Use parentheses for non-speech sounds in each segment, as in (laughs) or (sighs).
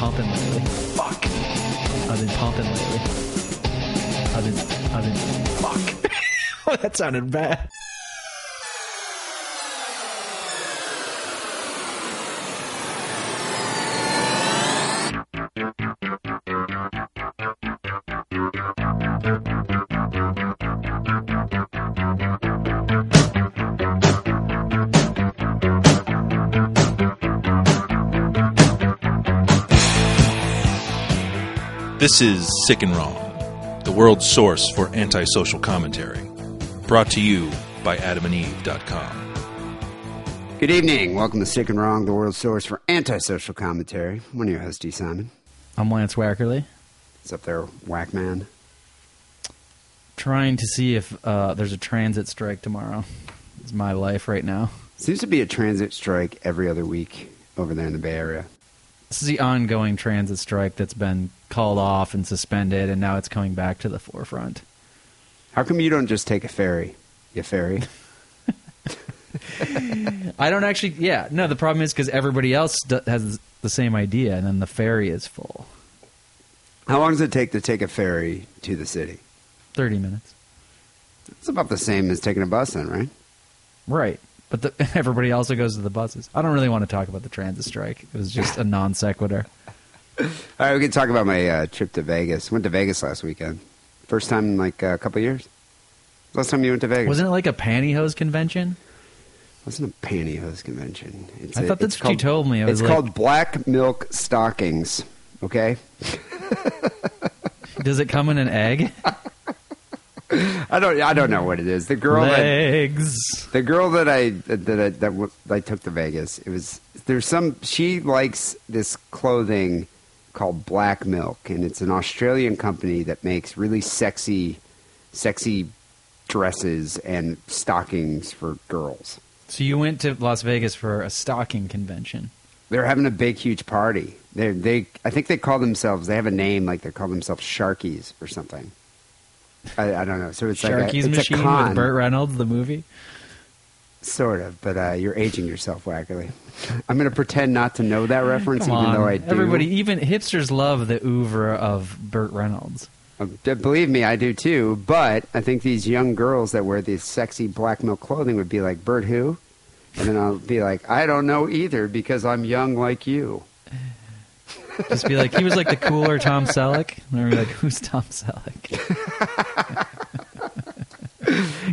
pumping lately. Fuck. I've been pumping lately. I've been, I've been. Fuck. (laughs) that sounded bad. This is Sick and Wrong, the world's source for antisocial commentary. Brought to you by adamandeve.com. Good evening. Welcome to Sick and Wrong, the world's source for antisocial commentary. One of your hosts, D. Simon. I'm Lance Wackerly, It's up there, Wackman. trying to see if uh, there's a transit strike tomorrow. It's my life right now. Seems to be a transit strike every other week over there in the Bay Area. This is the ongoing transit strike that's been called off and suspended, and now it's coming back to the forefront. How come you don't just take a ferry? You ferry? (laughs) I don't actually. Yeah, no. The problem is because everybody else do, has the same idea, and then the ferry is full. How long does it take to take a ferry to the city? Thirty minutes. It's about the same as taking a bus, then, right? Right. But the, (laughs) everybody also goes to the buses. I don't really want to talk about the transit strike. It was just a non sequitur. All right, we can talk about my uh, trip to Vegas. Went to Vegas last weekend. First time in like a couple years. Last time you went to Vegas? Wasn't it like a pantyhose convention? Wasn't a pantyhose convention. It's I a- thought that's what you called- told me. It's like- called Black Milk Stockings. Okay. Does it come in an egg? (laughs) I don't. I don't know what it is. The girl that Legs. the girl that I that I, that I took to Vegas. It was there's some. She likes this clothing called Black Milk, and it's an Australian company that makes really sexy, sexy dresses and stockings for girls. So you went to Las Vegas for a stocking convention. They're having a big, huge party. They they I think they call themselves. They have a name like they call themselves Sharkies or something. I, I don't know. So it's like a, it's Machine a con. with Burt Reynolds, the movie. Sort of, but uh, you're aging yourself, Wackerly. I'm going to pretend not to know that reference, Come even on. though I do. Everybody, even hipsters, love the oeuvre of Burt Reynolds. Uh, believe me, I do too. But I think these young girls that wear these sexy black milk clothing would be like, Burt who? And then I'll be like, I don't know either because I'm young like you. Just be like, he was like the cooler Tom Selleck. And we're like, who's Tom Selleck? (laughs)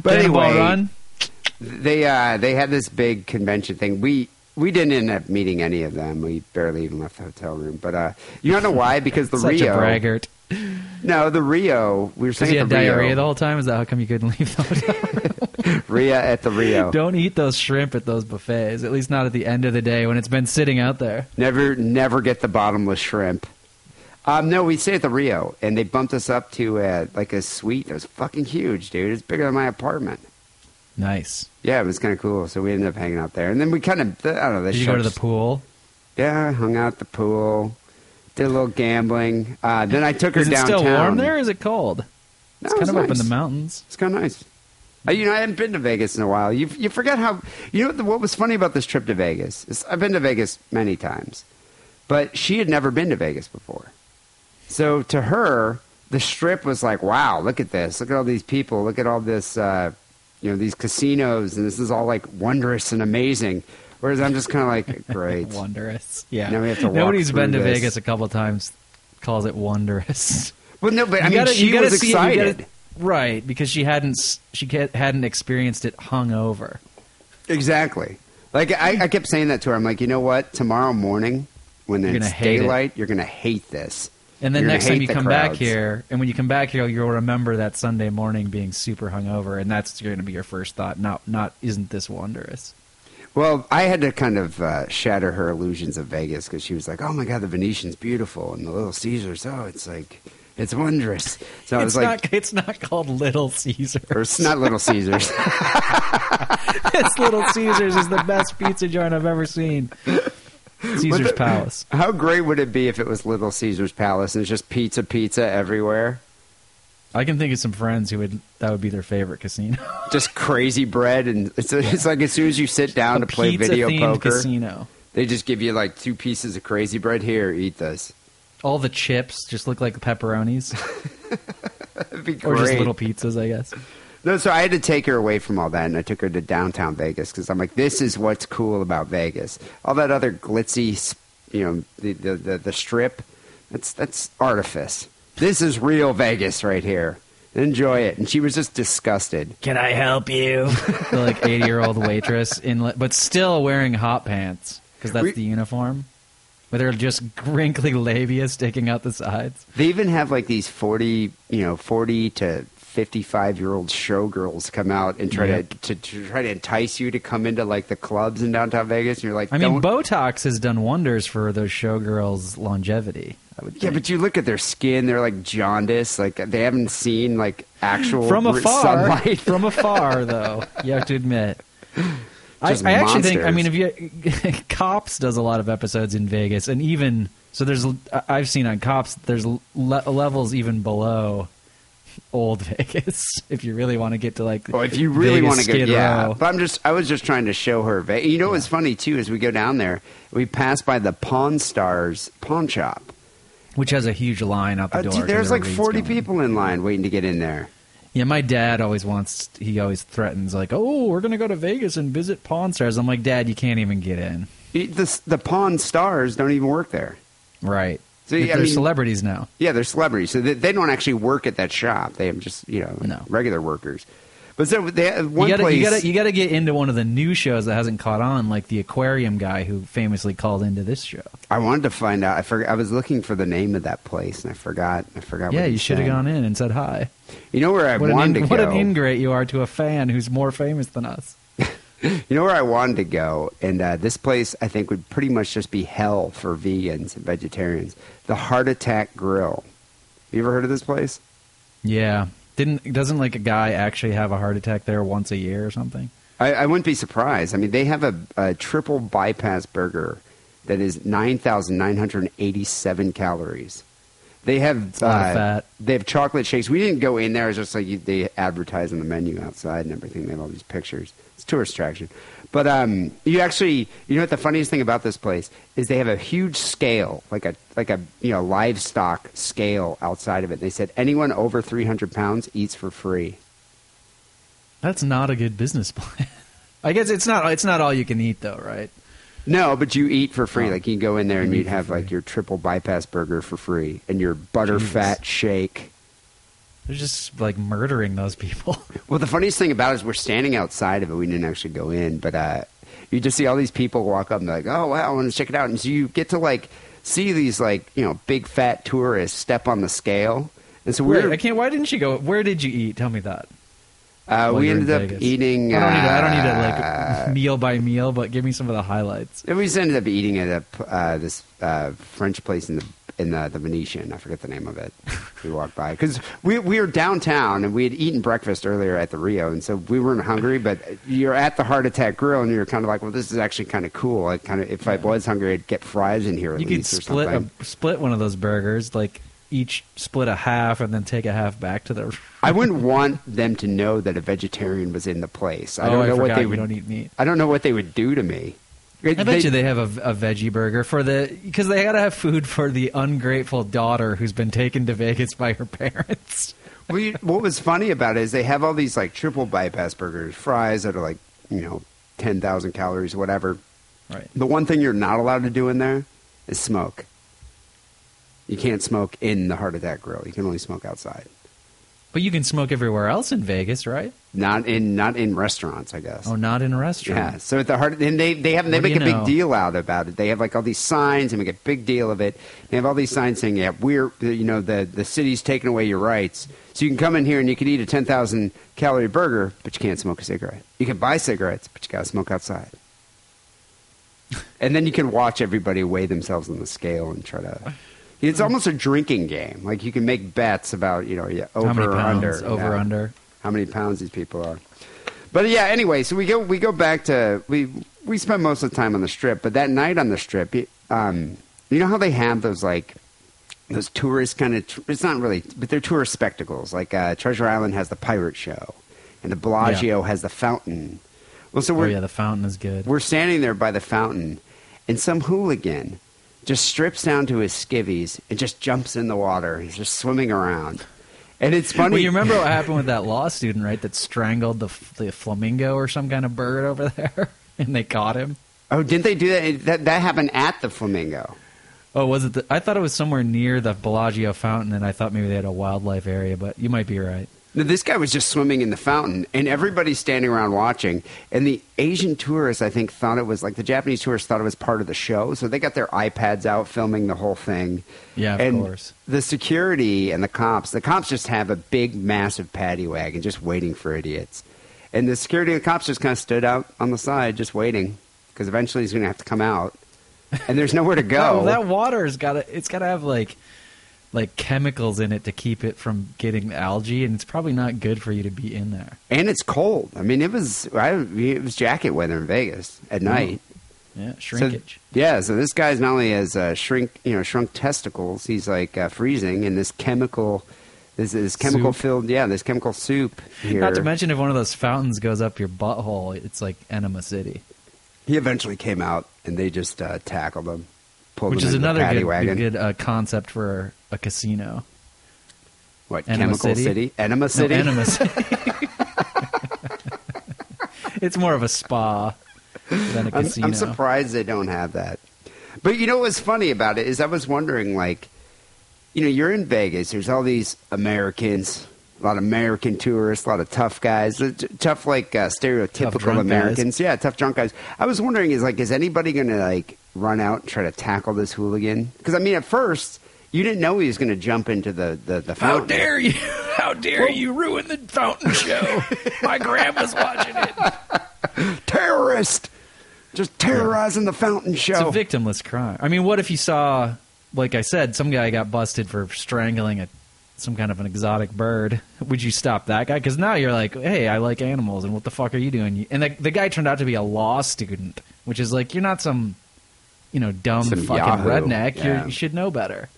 But Cannonball anyway, Run. They uh, they had this big convention thing. We we didn't end up meeting any of them. We barely even left the hotel room. But uh, you don't know why? Because the (laughs) Such Rio. a braggart. No, the Rio. We were saying at had the Rio. the whole time. Is that how come you couldn't leave the hotel? (laughs) Ria at the Rio. Don't eat those shrimp at those buffets. At least not at the end of the day when it's been sitting out there. Never, never get the bottomless shrimp. Um, no, we stayed at the Rio, and they bumped us up to uh, like a suite that was fucking huge, dude. It's bigger than my apartment. Nice. Yeah, it was kind of cool. So we ended up hanging out there, and then we kind of, I don't know. The Did you go to the pool? Yeah, hung out at the pool, did a little gambling. Uh, then I took her Is it downtown. still warm there? Or is it cold? No, It's kind was of up in the mountains. It's kind of nice. Uh, you know, I haven't been to Vegas in a while. You you forget how you know what, the, what was funny about this trip to Vegas. Is I've been to Vegas many times, but she had never been to Vegas before. So to her, the strip was like, "Wow, look at this! Look at all these people! Look at all this, uh, you know, these casinos, and this is all like wondrous and amazing." Whereas I'm just kind of like, (laughs) "Great, Wondrous. Yeah. Now we have to Nobody's been to this. Vegas a couple times calls it wondrous. (laughs) Well, no, but I You mean, gotta- she was see it, gotta- excited. right, because she hadn't she hadn't experienced it hungover. Exactly. Like I, I kept saying that to her. I'm like, you know what? Tomorrow morning, when You're it's hate it. daylight, you're gonna hate this. And then You're next time you come back here, and when you come back here, you'll remember that Sunday morning being super hungover, and that's going to be your first thought. Not, not, isn't this wondrous? Well, I had to kind of uh, shatter her illusions of Vegas because she was like, "Oh my God, the Venetian's beautiful, and the Little Caesars, oh, it's like it's wondrous." So I was it's like, not. It's not called Little Caesars. or it's not Little Caesars. (laughs) it's Little Caesars is the best pizza joint I've ever seen. (laughs) Caesar's the- Palace. How great would it be if it was Little Caesars Palace and it's just pizza, pizza everywhere? I can think of some friends who would that would be their favorite casino. (laughs) Just crazy bread, and it's, it's like as soon as you sit down a to play video poker, casino. They just give you like two pieces of crazy bread here. Eat this. All the chips just look like pepperonis, (laughs) or just little pizzas, I guess. No, so I had to take her away from all that, and I took her to downtown Vegas because I'm like, this is what's cool about Vegas. All that other glitzy, you know, the the the, the strip, that's that's artifice. This is real Vegas right here. Enjoy it. And she was just disgusted. Can I help you? (laughs) the like eighty year old waitress in, li- but still wearing hot pants because that's We- the uniform. With her just wrinkly labia sticking out the sides. They even have like these forty, you know, forty to fifty-five year old showgirls come out and try Yep. to, to to try to entice you to come into like the clubs in downtown Vegas. And you're like, I mean, Botox has done wonders for those showgirls' longevity. I would Yeah, but you look at their skin; they're like jaundice. Like they haven't seen like actual from afar, sunlight. from (laughs) afar, though, you have to admit. I, I actually think. I mean, if you (laughs) cops does a lot of episodes in Vegas, and even so, there's I've seen on cops. There's le- levels even below old (laughs) Vegas. If you really want to get to like, Well, if you really want to go, yeah. Row. But I'm just, I was just trying to show her. You know what's funny too is we go down there, we pass by the Pawn Stars pawn shop. which has a huge line out the Uh, door. dude, there's like 40 going. people in line waiting to get in there. Yeah, my dad always wants. He always threatens like, "Oh, we're gonna go to Vegas and visit Pawn Stars." I'm like, Dad, you can't even get in. The, the Pawn Stars don't even work there. Right. So, They're I mean- celebrities now. Yeah, they're celebrities, so they, they don't actually work at that shop. They are just you know No. regular workers. But so they uh, one you gotta, place. you gotta, you gotta get into one of the new shows that hasn't caught on, like the aquarium guy who famously called into this show. I wanted to find out. I forgot. I was looking for the name of that place, and I forgot. I forgot. yeah, you should have gone in and said hi. You know where I What, an, wanted in- to what go. What an ingrate you are to a fan who's more famous than us. You know where I wanted to go, and uh, this place I think would pretty much just be hell for vegans and vegetarians. The Heart Attack Grill. You ever heard of this place? Yeah, didn't doesn't like a guy actually have a heart attack there once a year or something? I, I wouldn't be surprised. I mean, they have a, a triple bypass burger that is nine thousand nine hundred eighty-seven calories. They have a lot of uh. They have chocolate shakes. We didn't go in there. It's just like you, they advertise on the menu outside and everything. They have all these pictures. It's tourist attraction. But um, you actually, you know what the funniest thing about this place is they have a huge scale, like a like a you know livestock scale outside of it. They said anyone over three hundred pounds eats for free. That's not a good business plan. (laughs) I guess it's not. It's not all you can eat though, right? No, but you eat for free. Oh. Like you can go in there and You you'd have like your triple bypass burger for free and your butter Jesus. fat shake. They're just like murdering those people. (laughs) Well, the funniest thing about it is we're standing outside of it. We didn't actually go in, but uh, you just see all these people walk up and they're like, "Oh wow, I want to check it out." And so you get to like see these like you know big fat tourists step on the scale. And so we Wait, I can't. Why didn't you go? Where did you eat? Tell me that. uh, we were ended up Vegas? eating. I don't need. To, I don't need to uh, like meal by meal, but give me some of the highlights. We just ended up eating at a, uh, this uh, French place in the in the, the Venetian. I forget the name of it. We walked by because we we were downtown and we had eaten breakfast earlier at the Rio, and so we weren't hungry. But you're at the Heart Attack Grill, and you're kind of like, well, this is actually kind of cool. I kind of if I was hungry, I'd get fries in here at You could split a, split one of those burgers, like each split a half, and then take a half back to the. (laughs) I wouldn't want them to know that a vegetarian was in the place. I oh, don't know I what they would. don't eat meat. I don't know what they would do to me. I bet you they have a, a veggie burger for the because they gotta have food for the ungrateful daughter who's been taken to Vegas by her (laughs) parents. What was funny about it is they have all these like triple bypass burgers, fries that are like you know ten thousand calories, whatever. Right. The one thing you're not allowed to do in there is smoke. You can't smoke in the Heart Attack Grill. You can only smoke outside. But you can smoke everywhere else in Vegas, right? Not in not in restaurants, I guess. Oh, not in a restaurant. Yeah. So at the heart, and they they have they What make a you big deal out about it. They have like all these signs and make a big deal of it. They have all these signs saying, "Yeah, we're you know the the city's taking away your rights, so you can come in here and you can eat a ten thousand calorie burger, but you can't smoke a cigarette. You can buy cigarettes, but you got to smoke outside." (laughs) and then you can watch everybody weigh themselves on the scale and try to. It's almost a drinking game. Like you can make bets about you know yeah, over many or under Over yeah under. how many pounds these people are. But yeah, anyway, so we go we go back to we we spend most of the time on the strip, but that night on the strip, um, you know how they have those like those tourist kind of it's not really, but they're tourist spectacles. Like uh, Treasure Island has the pirate show, and the Bellagio has the fountain. Well, so Oh we're yeah, the fountain is good. we're standing there by the fountain, and some hooligan just strips down to his skivvies and just jumps in the water. He's just swimming around. And it's funny. Well, you remember what happened with that law student, right? That strangled the the flamingo or some kind of bird over there, (laughs) and they caught him. Oh, didn't they do that? That, that happened at the Flamingo. Oh, was it? The, I thought it was somewhere near the Bellagio fountain, and I thought maybe they had a wildlife area, but you might be right. This guy was just swimming in the fountain, and everybody's standing around watching. And the Asian tourists, I think, thought it was like the Japanese tourists thought it was part of the show, so they got their iPads out filming the whole thing. Yeah, of and course. The security and the cops, the cops just have a big, massive paddy wagon just waiting for idiots. And the security and the cops just kind of stood out on the side, just waiting, because eventually he's going to have to come out. And there's nowhere to (laughs) go. Oh, that water's got to. It's got to have like like chemicals in it to keep it from getting algae, and it's probably not good for you to be in there. and it's cold. I mean, it was I, it was jacket weather in Vegas at night. Yeah, So- shrinkage. yeah, so this guy's not only has uh, shrink, you know, shrunk testicles, he's like uh, freezing, and this chemical, this is chemical Soup. filled, yeah, this chemical soup here. not to mention, if one of those fountains goes up your butthole, it's like Enema City, he eventually came out, and they just uh, tackled him, which is another good, wagon. good uh, concept for a casino. what Enema chemical City? city? Enema City. No, Enema (laughs) City. (laughs) it's more of a spa than a I'm, casino. I'm surprised they don't have that. But you know what's funny about it is I was wondering, like, you know, you're in Vegas. There's all these Americans, a lot of American tourists, a lot of tough guys, uh, tough like uh, stereotypical drunk Americans. Yeah, tough drunk guys. I was wondering, is like, is anybody going to like run out and try to tackle this hooligan? Because I mean, at first you didn't know he was going to jump into the the, the How dare you? (laughs) How dare you ruin the fountain show? My grandma's watching it. (laughs) terrorist! Just terrorizing the fountain show. It's show. a victimless crime. I mean, what if you saw, like I said, some guy got busted for strangling a some kind of an exotic bird? Would you stop that guy? Because now you're like, hey, I like animals, and what the fuck are you doing? And the, the guy turned out to be a law student, which is like you're not some, you know, dumb fucking yahoo. redneck. Yeah. you should know better.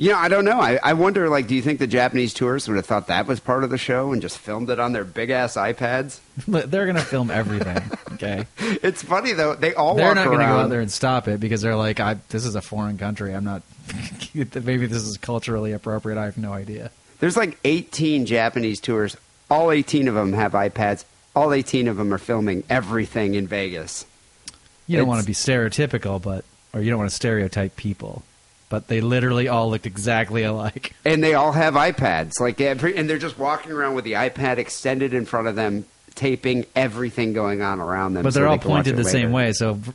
Yeah, I don't know. I, I wonder, like, do you think the Japanese tourists would have thought that was part of the show and just filmed it on their big ass iPads? (laughs) They're gonna film everything. (laughs) Okay, It's funny though; they all they're walk not gonna around. go out there and stop it because they're like, I, this is a foreign country. I'm not. (laughs) maybe this is culturally appropriate. I have no idea. There's like 18 Japanese tourists. All 18 of them have iPads. All 18 of them are filming everything in Vegas. You don't It's- want to be stereotypical, but or you don't want to stereotype people, but they literally all looked exactly alike. And they all have iPads. Like, every, and they're just walking around with the iPad extended in front of them, taping everything going on around them. But they're they all watch pointed the same way, so v-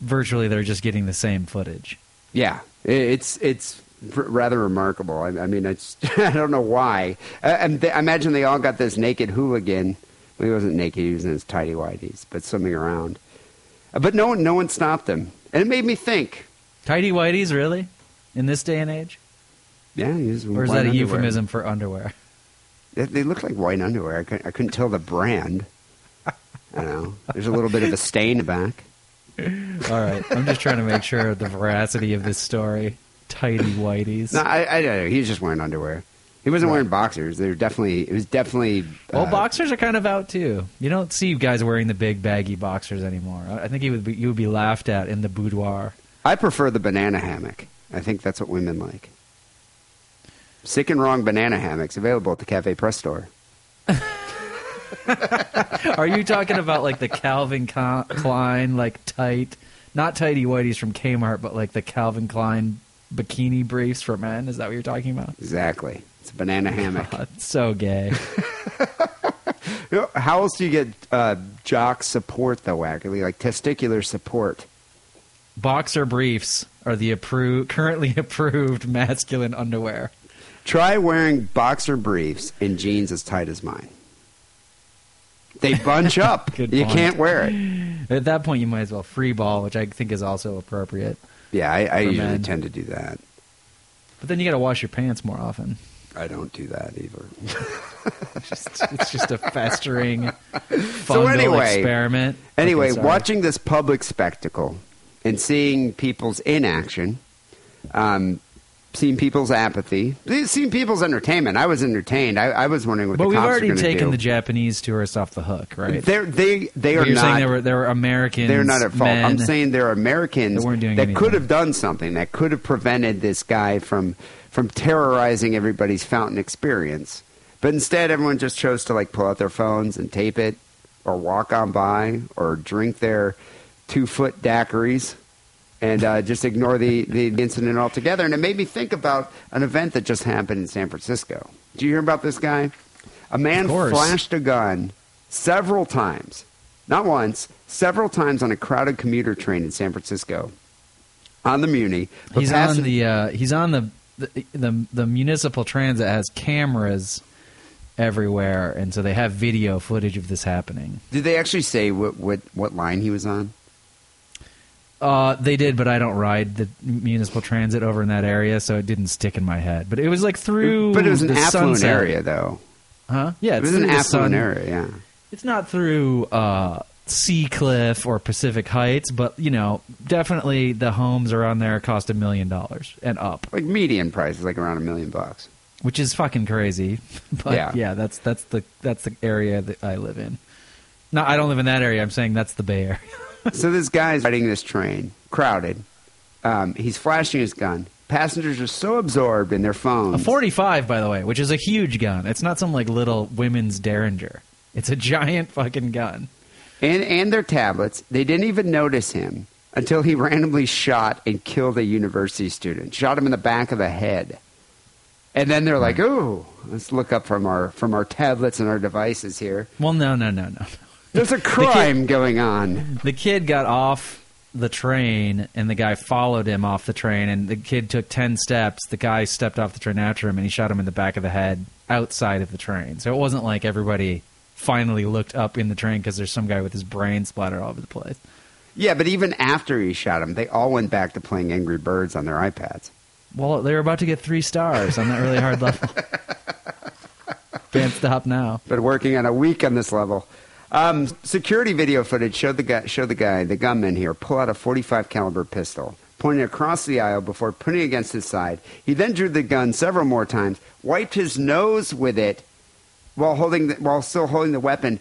virtually they're just getting the same footage. Yeah, it's it's rather remarkable. I, I mean, it's (laughs) I don't know why. Uh, and they, I imagine they all got this naked hooligan. Well, he wasn't naked; he was in his tidy whities, but swimming around. But no one, no one stopped him, and it made me think. Tidy whities, really? In this day and age? Yeah, he was Or is that a underwear. euphemism for underwear? They, they look like white underwear. I couldn't, I couldn't tell the brand. I know. There's a little bit of a stain back. (laughs) All right, I'm just trying to make sure of the veracity of this story. Tidy whities. No, I, I don't know. He was just wearing underwear. He wasn't wearing boxers. They were definitely. It was definitely. Well, uh, boxers are kind of out too. You don't see guys wearing the big baggy boxers anymore. I I think you would be, you would be laughed at in the boudoir. I prefer the banana hammock. I think that's what women like. Sick and wrong banana hammocks available at the Cafe Press store. (laughs) Are you talking about like the Calvin Klein like tight, not tidy whities from Kmart, but like the Calvin Klein bikini briefs for men? Is that what you're talking about? Exactly. It's a banana hammock. (laughs) God, so gay. (laughs) You know, How else do you get uh, jock support though, Wackerly? Like testicular support. Boxer briefs are the approved, currently (laughs) approved masculine underwear. Try wearing boxer briefs and jeans as tight as mine. They bunch up. Good you point. can't wear it. At that point, you might as well free ball, which I think is also appropriate. Yeah, I, I usually men. tend to do that. But then you got to wash your pants more often. I don't do that either. (laughs) Just- it's just a festering, (laughs) So anyway- experiment. Anyway, Okay, watching this public spectacle and seeing people's inaction, um, seen people's apathy, they've people's entertainment. I was entertained. I, I was wondering what But the we've cops already taken do. the Japanese tourists off the hook, right? They're, they they But are you're not. saying there were there were Americans. They're not at fault. I'm saying they're Americans that that could have done something that could have prevented this guy from from terrorizing everybody's fountain experience. But instead, everyone just chose to like pull out their phones and tape it, or walk on by, or drink their two foot daiquiris, and uh, just ignore the, the incident altogether. And it made me think about an event that just happened in San Francisco. Did you hear about this guy? A man flashed a gun several times, not once, several times on a crowded commuter train in San Francisco on the Muni. He's on the uh, he's on the, the the the municipal transit has cameras everywhere, and so they have video footage of this happening. Did they actually say what, what, what line he was on? Uh, they did, but I don't ride the municipal transit over in that area, so it didn't stick in my head. But it was like through, But it was an affluent sunset. area, though. huh? Yeah, It it's was an affluent sun- area, yeah. It's not through uh, Seacliff or Pacific Heights, but you know, definitely the homes around there cost a million dollars and up, Like median price is like around a million bucks. which is fucking crazy. (laughs) But Yeah. yeah. that's that's the that's the area that I live in. No, I don't live in that area. I'm saying that's the Bay Area. (laughs) so this guy's riding this train, crowded. Um, he's flashing his gun. Passengers are so absorbed in their phones. A 45, by the way, which is a huge gun. It's not some like little women's Derringer. It's a giant fucking gun. And, and their tablets. They didn't even notice him until he (laughs) randomly shot and killed a university student. Shot him in the back of the head. And then they're like, "Ooh, let's look up from our from our tablets and our devices here. Well, no, no, no, no. There's a (laughs) crime going on." The kid got off the train, and the guy followed him off the train, and the kid took 10 steps. The guy stepped off the train after him, and he shot him in the back of the head outside of the train. So it wasn't like everybody finally looked up in the train because there's some guy with his brain splattered all over the place. Yeah, but even after he shot him, they all went back to playing Angry Birds on their iPads. Well, they were about to get three stars on that really hard level. (laughs) Can't stop now. Been working on a week on this level. Um, security video footage showed the guy, showed the guy, the gunman here, pull out a 45 caliber pistol, pointing across the aisle before putting it against his side. He then drew the gun several more times, wiped his nose with it while holding, the, while still holding the weapon,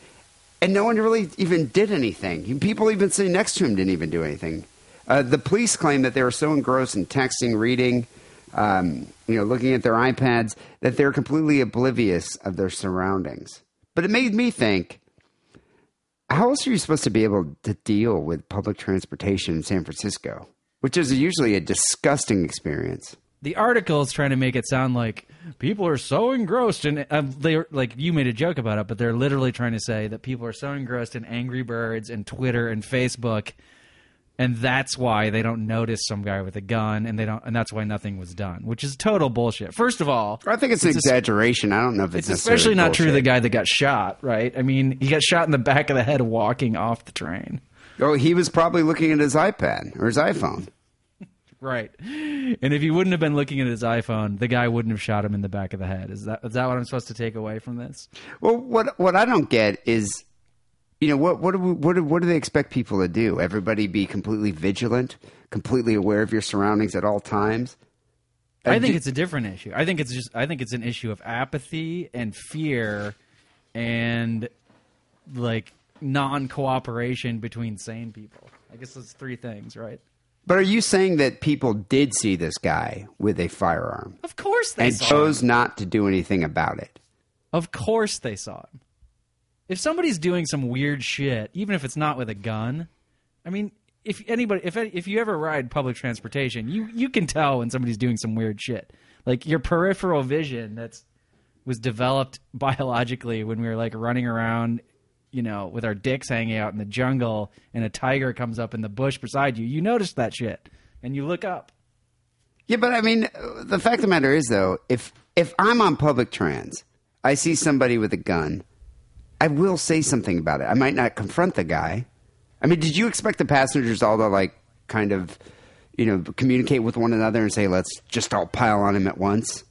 and no one really even did anything. People even sitting next to him didn't even do anything. Uh, the police claim that they were so engrossed in texting, reading, um, you know, looking at their iPads that they're completely oblivious of their surroundings. But it made me think how else are you supposed to be able to deal with public transportation in San Francisco, which is usually a disgusting experience? the article is trying to make it sound like people are so engrossed in uh, they like you made a joke about it but they're literally trying to say that people are so engrossed in angry birds and twitter and facebook and that's why they don't notice some guy with a gun and they don't and that's why nothing was done which is total bullshit first of all I think it's an It's a- exaggeration. I don't know if it's, it's especially not true of the guy that got shot right i mean he got shot in the back of the head walking off the train Oh, he was probably looking at his iPad or his iPhone. Right. And if he wouldn't have been looking at his iPhone, the guy wouldn't have shot him in the back of the head. Is that is that what I'm supposed to take away from this? Well, what what I don't get is, you know, what what do we, what do, what do they expect people to do? Everybody be completely vigilant, completely aware of your surroundings at all times. I Uh, think do- it's a different issue. I think it's just I think it's an issue of apathy and fear and like non-cooperation between sane people. I guess those three things, right? But are you saying that people did see this guy with a firearm Of course they saw. and chose him. not to do anything about it? Of course they saw him. If somebody's doing some weird shit, even if it's not with a gun, I mean, if anybody, if if you ever ride public transportation, you you can tell when somebody's doing some weird shit. Like your peripheral vision that's was developed (laughs) biologically when we were like running around, you know, with our dicks hanging out in the jungle, and a tiger comes up in the bush beside you. You notice that shit, and you look up. Yeah, but I mean, the fact of the matter is, though, if if I'm on public trans, I see somebody with a gun, I will say something about it. I might not confront the guy. I mean, did you expect the passengers all to like kind of, you know, communicate with one another and say, "Let's just all pile on him at once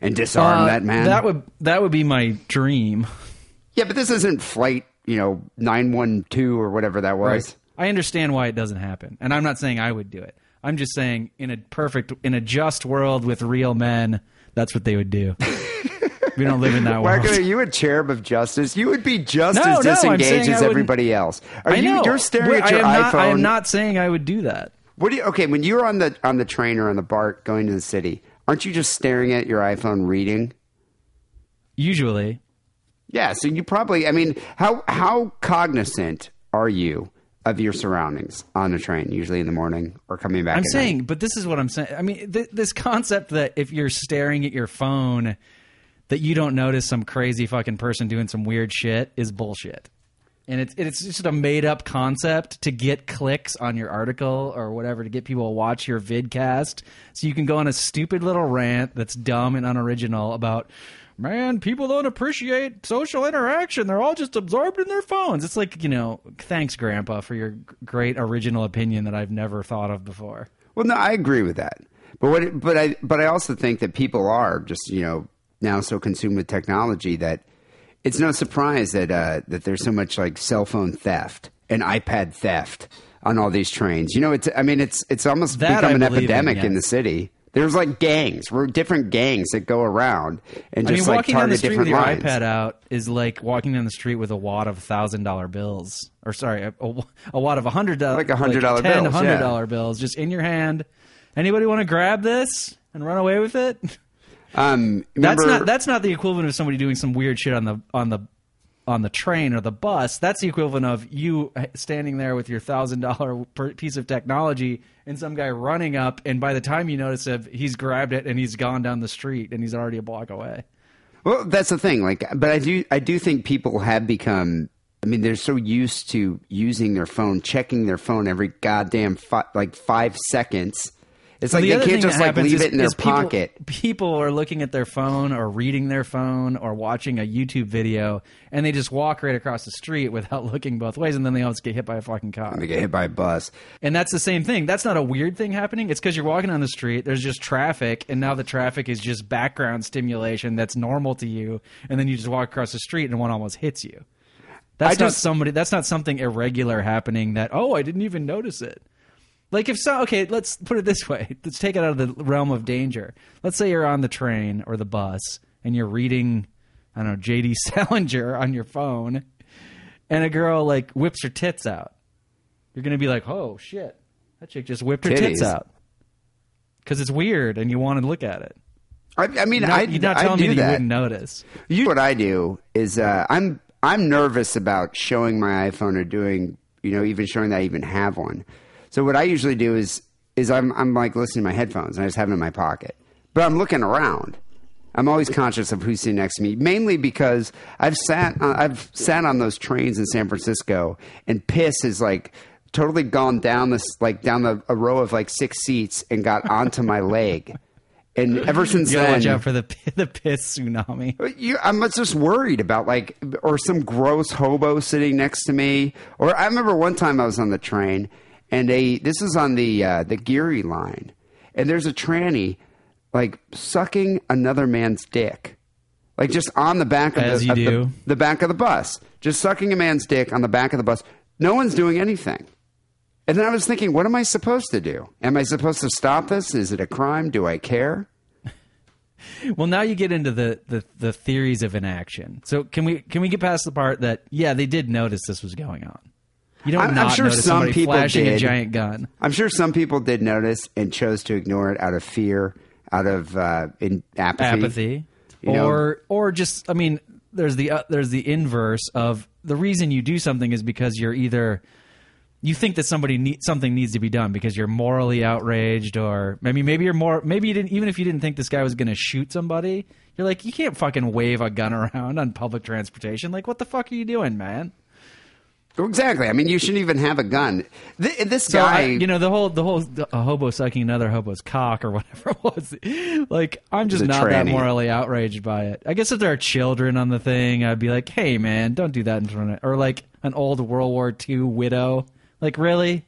and disarm Uh, that man"? That would that would be my dream. yeah, but this isn't flight, you know, nine one two or whatever that was. I understand why it doesn't happen, and I'm not saying I would do it. I'm just saying, in a perfect, in a just world with real men, that's what they would do. (laughs) we don't live in that world. Wacko, are you a cherub of justice? You would be just No, as disengaged as everybody else. Are I you? know. You're staring Wait, at your I am iPhone. Not, I am not saying I would do that. What do you? Okay, when you're on the on the train or on the BART going to the city, aren't you just staring at your iPhone reading? Usually, Yeah. So you probably. I mean, how how cognizant are you of your surroundings on a train? Usually in the morning or coming back. I'm saying, night? but this is what I'm saying. I mean, th- this concept that if you're staring at your phone, that you don't notice some crazy fucking person doing some weird shit is bullshit. And it's it's just a made up concept to get clicks on your article or whatever to get people to watch your vidcast, so you can go on a stupid little rant that's dumb and unoriginal about. Man, people don't appreciate social interaction. They're all just absorbed in their phones. It's like, you know, thanks, Grandpa, for your great original opinion that I've never thought of before. Well, no, I agree with that. But what? it- But I. But I also think that people are just you know now so consumed with technology that it's no surprise that uh, that there's so much like cell phone theft and iPad theft on all these trains. You know, it's. I mean, it's it's almost That become I an believe in, epidemic in, the city. There's like gangs. We're different gangs that go around and just I mean, like walking down the target street different with your lines. iPad out is like walking down the street with a wad of thousand dollar bills, or sorry, a, a, a wad of a hundred dollar, Like a $100 ten bills, hundred yeah. dollar bills, just in your hand. Anybody want to grab this and run away with it? Um, That's remember- not that's not the equivalent of somebody doing some weird shit on the on the on the train or the bus. That's the equivalent of you standing there with your thousand dollar piece of technology and some guy running up, and by the time you notice it, he's grabbed it and he's gone down the street and he's already a block away. Well, that's the thing. Like, but I do, I do think people have become. I mean, they're so used to using their phone, checking their phone every goddamn fi- like five seconds. It's like the they can't thing just like leave is- it in their people- pocket. People are looking at their phone or reading their phone or watching a YouTube video, and they just walk right across the street without (laughs) looking both ways, and then they almost get hit by a fucking car. They get hit by a bus. And that's the same thing. That's not a weird thing happening. It's because you're walking on the street. There's just traffic, and now the traffic is just background stimulation that's normal to you. And then you just walk across the street, and one almost hits you. That's I not just- somebody. That's not something irregular happening. That oh, I didn't even notice it. Like if so, okay, let's put it this way. (laughs) Let's take it out of the realm of danger. Let's say you're on the train or the bus, and you're reading, I don't know, J.D. (laughs) Salinger on your phone, and a girl like whips her tits out. You're gonna be like, oh shit, that chick just whipped her tits out because it's weird, and you want to look at it. I, I mean, Not- I, you're not I telling do me that, that. you wouldn't notice. You, what I do is uh, I'm I'm nervous about showing my iPhone or doing you know even showing that I even have one. So what I usually do is is I'm I'm like listening to my headphones and I just have them in my pocket, but I'm looking around. I'm always conscious of who's sitting next to me, mainly because I've sat uh, I've sat on those trains in San Francisco and piss is like totally gone down this like down the, a row of like six seats and got onto my leg. And ever since You then, watch out for the (laughs) the piss tsunami. You, I'm just worried about like, or some gross hobo sitting next to me. Or I remember one time I was on the train, and a this is on the uh, the Geary line, and there's a tranny like sucking another man's dick, like just on the back of, As the, you of the- the back of the bus, just sucking a man's dick on the back of the bus. No one's doing anything. And then I was thinking, what am I supposed to do? Am I supposed to stop this? Is it a crime? Do I care? (laughs) Well, now you get into the, the, the theories of inaction. So can we can we get past the part that yeah they did notice this was going on? You don't I'm- I'm sure some people flashing a did. giant gun. I'm sure some people did notice and chose to ignore it out of fear, out of uh, in apathy. apathy, You know- or or just I mean, there's the uh, there's the inverse of the reason you do something is because you're either you think that somebody need, something needs to be done because you're morally outraged, or mean, maybe you're more maybe you didn't even if you didn't think this guy was going to shoot somebody, you're like you can't fucking wave a gun (laughs) around on public transportation. Like, what the fuck are you doing, man? Exactly. I mean, you shouldn't even have a gun. Th- this So guy, you know the whole the whole a hobo sucking another hobo's cock or (laughs) whatever it was. Like I'm just not that morally outraged by it. I guess if there are children on the thing, I'd be like, hey man, don't do that in front of or like an old World War II widow. Like really,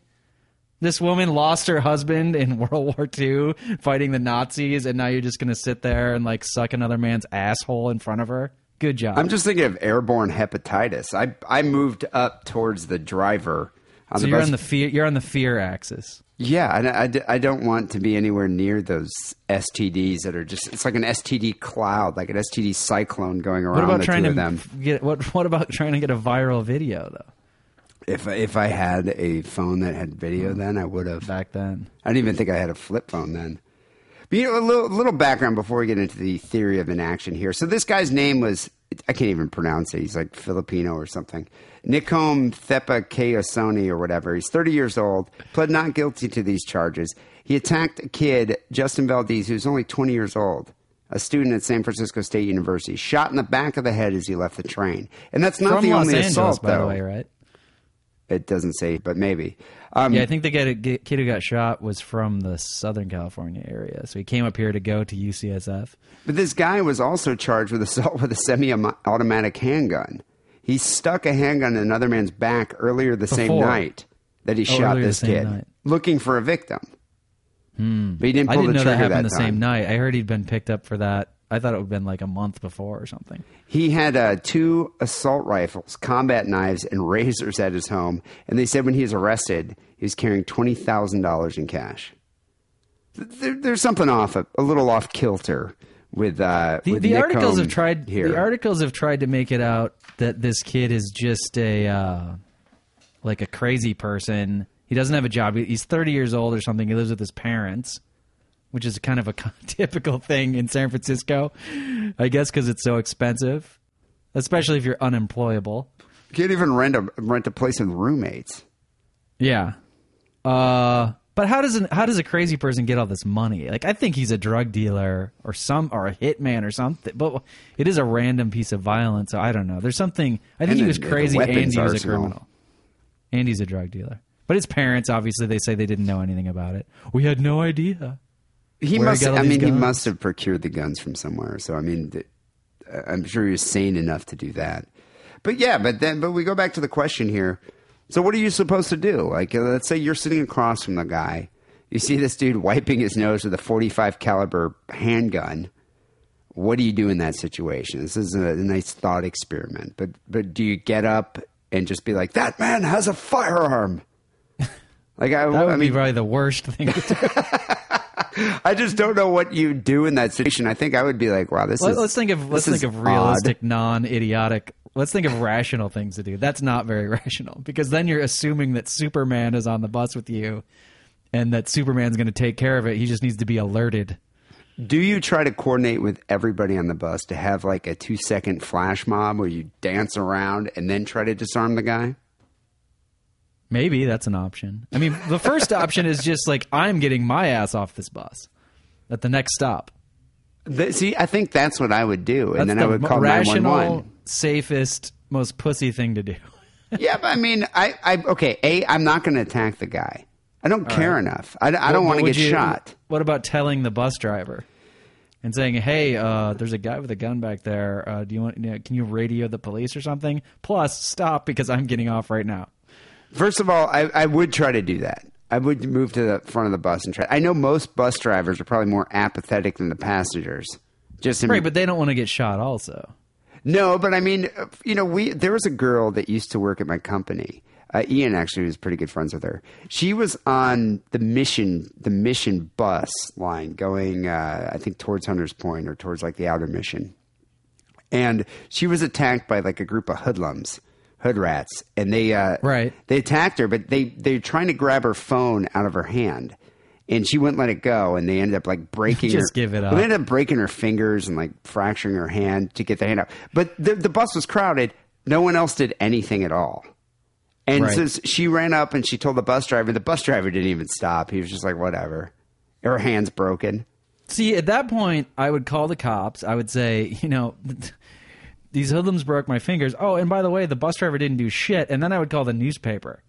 this woman lost her husband in (laughs) World War II fighting the Nazis, and now you're just gonna sit there and like suck another man's asshole in front of her. Good job. I'm just thinking of airborne hepatitis. I I moved up towards the driver on so the you're bus. on the fear you're on the fear axis. Yeah, I, I, I don't want to be anywhere near those STDs that are just, it's like an STD cloud, like an STD cyclone going around What about the trying two to get what? What about trying to get a viral video though? If, if I had a phone that had video Hmm. then, I would have. Back then, I didn't even think I had a flip phone then. But you know, a little, little background before we get into the theory of inaction here. So this guy's name was I can't even pronounce it. He's like Filipino or something. Nikom Thepa Keosoni or whatever. He's 30 years old. Pled not guilty to these charges. He attacked a kid, Justin Valdez, who's only 20 years old, a student at San Francisco State University. Shot in the back of the head as he left the train. And that's not from the Los only Angeles, assault, by though. the way, right? It doesn't say, but maybe. Um, Yeah, I think the kid, kid who got shot was from the Southern California area, so he came up here to go to UCSF. But this guy was also charged with (laughs) assault with a semi-automatic handgun. He stuck a handgun in another man's back earlier the same night that he Oh, shot this kid, night. looking for a victim. Hmm. But he didn't I didn't the know that happened that, the time. same night. I heard he'd been picked up for that. I thought it would have been like a month before or something. He had uh, two assault rifles, combat knives, and razors at his home. And they said when he was arrested, he was carrying twenty thousand dollars in cash. There, there's something off, a, a little off kilter with uh, The, with the articles have tried. here. The articles have tried to make it out that this kid is just a uh, like a crazy person. He doesn't have a job. He's 30 years old or something. He lives with his parents, which is kind of a (laughs) typical thing in San Francisco, I guess, because it's so expensive, especially if you're unemployable. You can't even rent a rent a place with roommates. Yeah. Uh, but how does an, how does a crazy person get all this money? Like, I think he's a drug dealer or some or a hitman or something. But it is a random piece of violence. So I don't know. There's something. I think And he was the crazy and weapons he was a criminal. And he's a drug dealer. But his parents, obviously, they say they didn't know anything about it. We had no idea. He Where he must. got I mean, he must have procured the guns from somewhere. So I mean, th- I'm sure he was sane enough to do that. But yeah, but then, but we go back to the question here. So what are you supposed to do? Like, uh, let's say you're sitting across from the guy. You see this dude wiping his nose with a 45 caliber handgun. What do you do in that situation? This is a, nice thought experiment. But but do you get up and just be like, "That man has a firearm"? (laughs) Like I, That would I mean, be probably the worst thing to do. (laughs) I just don't know what you do in that situation. I think I would be like, wow, this Let, is. us think of let's think of realistic, non-idiotic. Let's think of rational things to do. That's not very (laughs) rational because then you're assuming that Superman is on the bus with you, and that Superman's going to take care of it. He just needs to be alerted. Do you try to coordinate with everybody on the bus to have like a two second flash mob where you dance around and then try to disarm the guy? Maybe that's an option. I mean, the first (laughs) option is just like I'm getting my ass off this bus at the next stop. The- see, I think that's what I would do, and That's then the I would call nine one rational, one. safest, most pussy thing to do. (laughs) Yeah, but I mean, I, I okay. A, I'm not going to attack the guy. I don't care enough. I, I don't want to get you- shot. What about telling the bus driver and saying, "Hey, uh, there's a guy with a gun back there. Uh, do you want? You know, can you radio the police or something? Plus, stop because I'm getting off right now." First of all, I, I would try to do that. I would move to the front of the bus and try. I know most bus drivers are probably more apathetic than the passengers. Just in Right, but they don't want to get shot. Also, No, but I mean, you know, we there was a girl that used to work at my company. Uh, Ian actually was pretty good friends with her. She was on the mission, the mission bus line going, uh, I think, towards Hunters Point or towards like the outer mission, and she was attacked by like a group of hoodlums, hood rats, and they uh, Right. they attacked her, but they they're trying to grab her phone out of her hand. And she wouldn't let it go, and they ended up like breaking. Just her, give it up. They ended up breaking her fingers and like fracturing her hand to get the hand out. But the, the bus was crowded. No one else did anything at all. And Right. so she ran up and she told the bus driver. The bus driver didn't even stop. He was just like, whatever. Her hand's broken. see, at that point, I would call the cops. I would say, you know. (laughs) These hoodlums broke my fingers. Oh, and by the way, the bus driver didn't do shit. And then I would call the newspaper.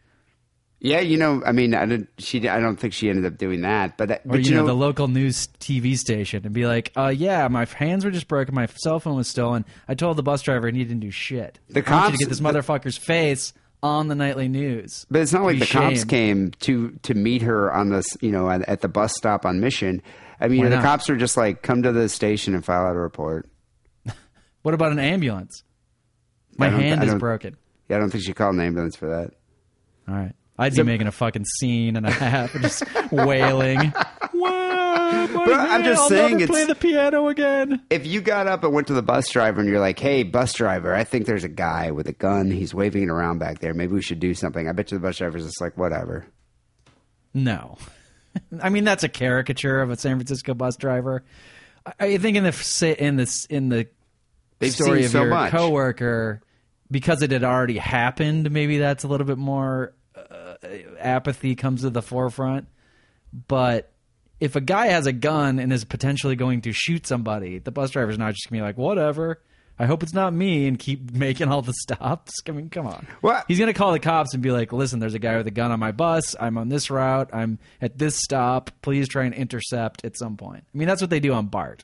Yeah, you know, I mean, I didn't. She, I don't think she ended up doing that. But, or but you, you know, know, the local news TV station and be like, "Uh, yeah, my hands were just broken, my cell phone was stolen. I told the bus driver and he didn't do shit. The you cops- to get this the- motherfucker's face on the nightly news." But it's not like the cops came to to meet her on this, you know, at, at the bus stop on mission. I mean, Why the cops are just like, come to the station and file out a report. What about an ambulance? My hand is broken. Yeah, I don't think she called an ambulance for that. All right. I'd be making a fucking scene and a half, just wailing. Wow, my But I'm just I'll saying never it's- play the piano again. If you got up and went to the bus driver and you're like, "Hey, bus driver, I think there's a guy with a gun. He's waving it around back there. Maybe we should do something." I bet you the bus driver's just like, "Whatever." No, (laughs) I mean that's a caricature of a San Francisco bus driver. I, I think in the in this in the They've story seen of so your much. coworker, because it had already happened, maybe that's a little bit more uh, apathy comes to the forefront. But if a guy has a gun and is potentially going to shoot somebody, the bus driver's not just gonna be like, whatever. I hope it's not me and keep (laughs) making all the stops. I mean, come on. Well- He's gonna call the cops and be like, "Listen, there's a guy with a gun on my bus. I'm on this route. I'm at this stop. Please try and intercept at some point." I mean, that's what they do on Bart.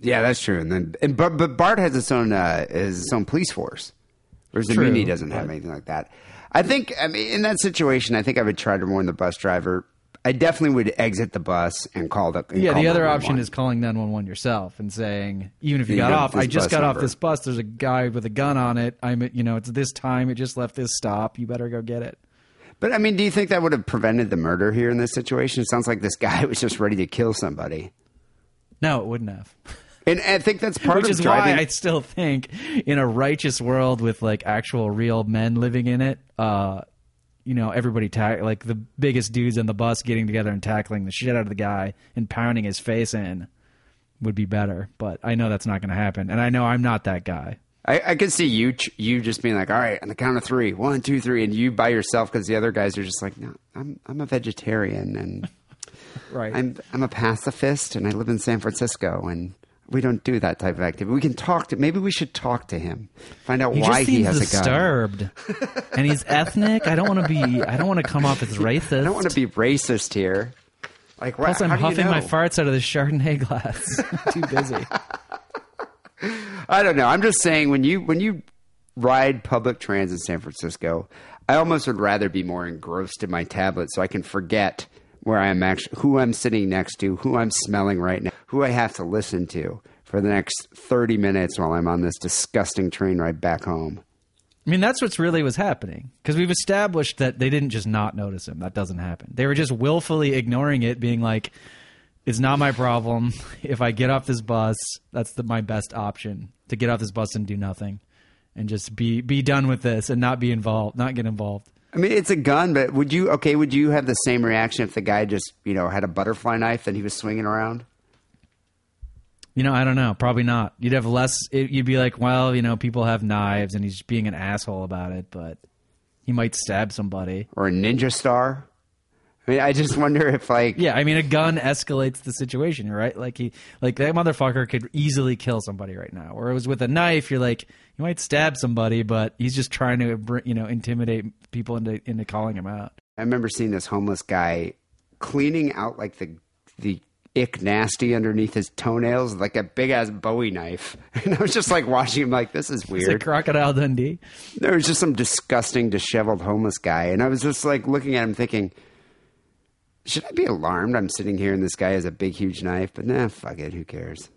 Yeah, that's true. And then, and, but, but Bart has its own uh, his own police force, whereas the True, Muni doesn't have anything like that. I think, I mean, in that situation, I think I would try to warn the bus driver. I definitely would exit the bus and call the. and Yeah, call the other 911. option is calling 911 yourself and saying, even if you You got off, I just got off this bus. There's a guy with a gun on it. I'm, you know, it's this time. It just left this stop. You better go get it. But I mean, do you think that would have prevented the murder here in this situation? It sounds like this guy (laughs) was just ready to kill somebody, No, it wouldn't have. (laughs) and I think that's part Which of is driving. why I still think in a righteous world with like actual real men living in it, uh, you know, everybody ta- like the biggest dudes on the bus getting together and tackling the shit out of the guy and pounding his face in would be better. But I know that's not going to happen, and I know I'm not that guy. I, I could see you ch- you just being like, all right, on the count of three, one, two, three, and you by yourself because the other guys are just like, no, I'm I'm a vegetarian and (laughs) Right. I'm I'm a pacifist and I live in San Francisco and we don't do that type of activity. We can talk to maybe we should talk to him, find out He why he has a gun. disturbed, (laughs) and he's ethnic. I don't want to be. I don't want to come off as racist. I don't want to be racist here. Like, Plus, I'm do you huffing my farts out of the Chardonnay glass. (laughs) (laughs) Too busy. I don't know. I'm just saying when you when you ride public transit in San Francisco, I almost would rather be more engrossed in my tablet so I can forget where I am actually who I'm sitting next to, who I'm smelling right now, who I have to listen to for the next 30 minutes while I'm on this disgusting train ride back home. I mean, that's what's really was happening because we've established that they didn't just not notice him. That doesn't happen. They were just willfully ignoring it, being like, "It's not my problem. (laughs) If I get off this bus, that's the, my best option to get off this bus and do nothing, and just be be done with this and not be involved, not get involved." I mean, it's a gun, but would you okay? Would you have the same reaction if the guy just you know had a butterfly knife that he was swinging around? You know, I don't know. Probably not. You'd have less. It, you'd be like, well, you know, people have knives, and he's being an asshole about it, but he might stab somebody. Or a ninja star? I mean, I just (laughs) wonder if like Yeah, I mean, a gun escalates the situation, right? Like he, like that motherfucker could easily kill somebody right now. Or it was with a knife, you're like, you might stab somebody, but he's just trying to, you know, intimidate people into into calling him out. I remember seeing this homeless guy cleaning out like the the ick nasty underneath his toenails, like a big ass Bowie knife, (laughs) and I was just like watching him, like this is weird. like Crocodile Dundee. there was just some disgusting, disheveled homeless guy, and I was just like looking at him, thinking, should I be alarmed? I'm sitting here and this guy has a big, huge knife, but nah, fuck it, who cares?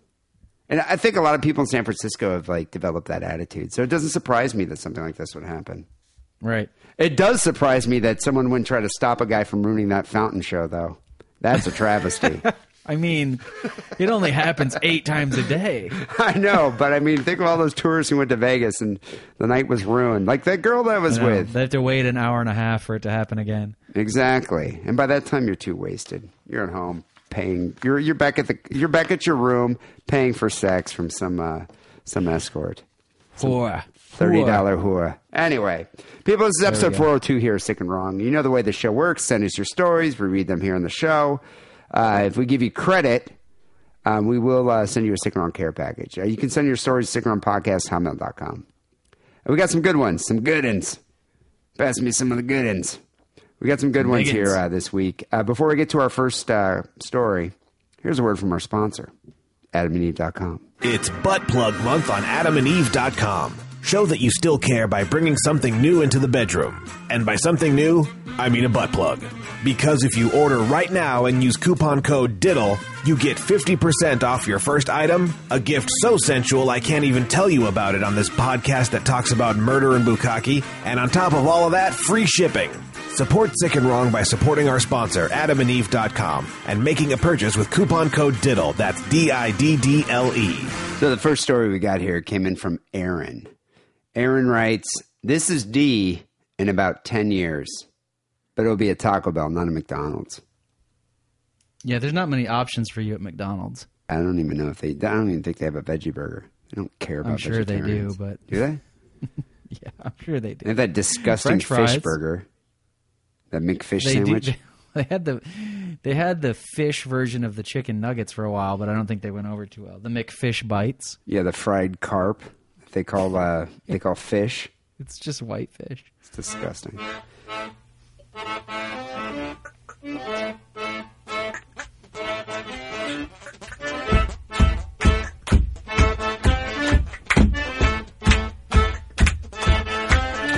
And I think a lot of people in San Francisco have like developed that attitude, so it doesn't surprise me that something like this would happen. Right. It does surprise me that someone wouldn't try to stop a guy from ruining that fountain show, though. That's a travesty. (laughs) I mean, it only happens eight times a day. (laughs) I know, but I mean, think of all those tourists who went to Vegas and the night was ruined. Like that girl that I was know, with. They have to wait an hour and a half for it to happen again. Exactly. And by that time, you're too wasted. You're at home paying. You're you're back at the. You're back at your room paying for sex from some uh, some escort. Whore. Thirty dollar whore. Anyway, people, this is episode four hundred two here, sick and wrong. You know the way the show works. Send us your stories. We read them here on the show. Uh, if we give you credit, um, we will uh, send you a sick and wrong care package. Uh, you can send your stories to sick and wrong podcast hotmail.com. And we got some good ones, some good ones. Pass me some of the good ones. We got some good ones big 'uns. here uh, this week. Uh, before we get to our first uh, story, here's a word from our sponsor, adamandeve.com. It's Butt Plug Month on AdamandEve.com. Show that you still care by bringing something new into the bedroom. And by something new, I mean a butt plug. Because if you order right now and use coupon code DIDDLE, you get 50% off your first item, a gift so sensual I can't even tell you about it on this podcast that talks about murder and bukkake, and on top of all of that, free shipping. Support Sick and Wrong by supporting our sponsor, adamandeve.com, and making a purchase with coupon code DIDDLE. That's D I D D L E. So the first story we got here came in from Aaron. Aaron writes, "This is D in about ten years, but it'll be a Taco Bell, not a McDonald's. Yeah, there's not many options for you at McDonald's. I don't even know if they. I don't even think they have a veggie burger. They don't care about. I'm sure they do, but do they? (laughs) yeah, I'm sure they do. They have that disgusting fish burger, that McFish They do. sandwich. (laughs) They had the they had the fish version of the chicken nuggets for a while, but I don't think they went over too well. The McFish bites. Yeah, the fried carp. They call uh, they call fish. It's just white fish. It's disgusting.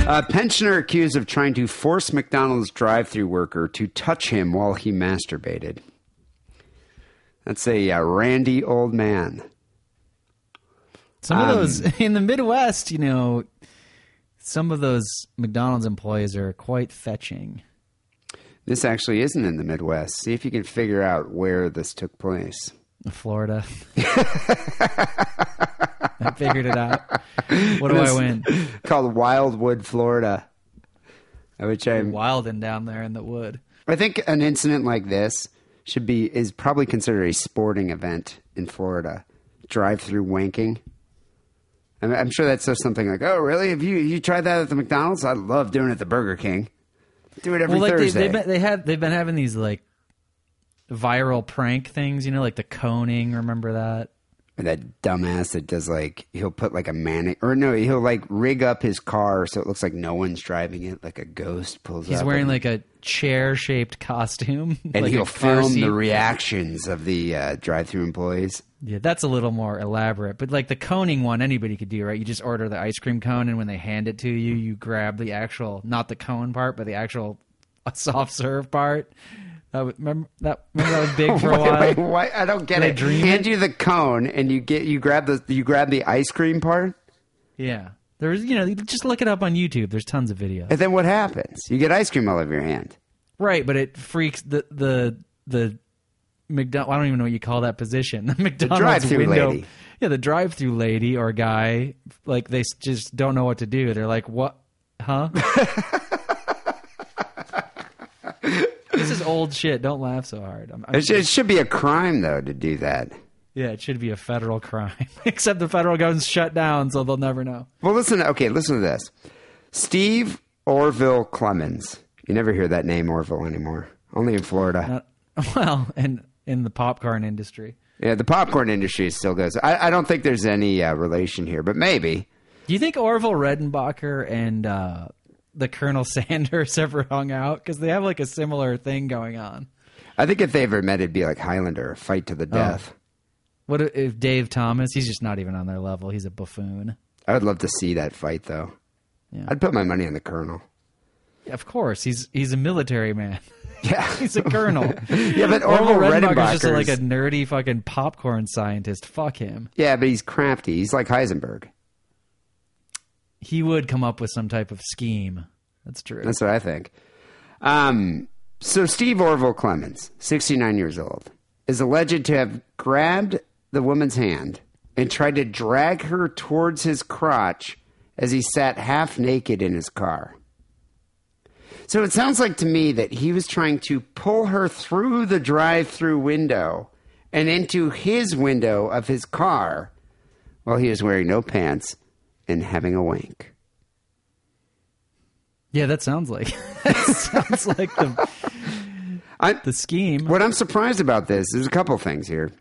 A pensioner accused of trying to force McDonald's drive-through worker to touch him while he masturbated. That's a uh, randy old man. Some of Um, those (laughs) in the Midwest, you know, some of those McDonald's employees are quite fetching. This actually isn't in the Midwest. See if you can figure out where this took place. Florida. (laughs) I figured it out. What do I win? Called Wildwood, Florida. Which I'm Wilding down there in the wood. I think an incident like this should be is probably considered a sporting event in Florida. Drive-through wanking. I'm, I'm sure that says something like, "Oh, really? Have you you tried that at the McDonald's? I love doing it at the Burger King. Do it every well, like they, Thursday." they've been, they had they've been having these like viral prank things, you know, like the coning. Remember that? Or that dumbass that does like he'll put like a manic or no, he'll like rig up his car so it looks like no one's driving it, like a ghost pulls He's wearing and, like a chair shaped costume, (laughs) and like he'll film seat. the reactions of the uh, drive-through employees. Yeah, that's a little more elaborate. But like the coning one, anybody could do, right? You just order the ice cream cone, and when they hand it to you, you grab the actual, not the cone part, but the actual soft serve part. That was, remember that? Remember that was big for a (laughs) Wait, while. wait. I don't get They it. dream Hand it? you the cone and you get you grab the you grab the ice cream part, Yeah, there's you know just look it up on YouTube. There's tons of videos. and then what happens? You get ice cream all over your hand. Right, but it freaks the the the McDonald. I don't even know what you call that position. (laughs) The McDonald's drive-thru window. lady. Yeah, the drive-through lady or guy. Like they just don't know what to do. They're like, "What? Huh?" (laughs) this is old shit. Don't laugh so hard. I'm, I'm- It should, it should be a crime though to do that. Yeah, it should be a federal crime. (laughs) Except the federal government's shut down, so they'll never know. Well, listen. Okay, listen to this. Steve Orville Clemens. You never hear that name Orville anymore. Only in Florida. Uh, (laughs) well, and in the popcorn industry. yeah, the popcorn industry still goes. I, I don't think there's any uh, relation here, but maybe. Do you think Orville Redenbacher and uh, the Colonel (laughs) Sanders ever hung out? Because they have like a similar thing going on. I think if they ever met, it'd be like Highlander, fight to the death. What if- Dave Thomas? He's just not even on their level. He's a buffoon. I would love to see that fight, though. Yeah. I'd put my money on the Colonel. Yeah, of course, he's he's a military man. (laughs) Yeah, (laughs) He's a colonel. (laughs) yeah, but Orville Orville Redenbacher's just like a nerdy fucking popcorn scientist. Fuck him. yeah, but he's crafty. He's like Heisenberg. He would come up with some type of scheme. That's true. That's what I think. Um, so Steve Orville Clemens, 69 years old, is alleged to have grabbed the woman's hand and tried to drag her towards his crotch as he sat half naked in his car. So it sounds like to me that he was trying to pull her through the drive-through window and into his window of his car while he was wearing no pants and having a wank. yeah, that sounds like (laughs) that sounds like the I, the scheme. What I'm surprised about this, there's a couple things here.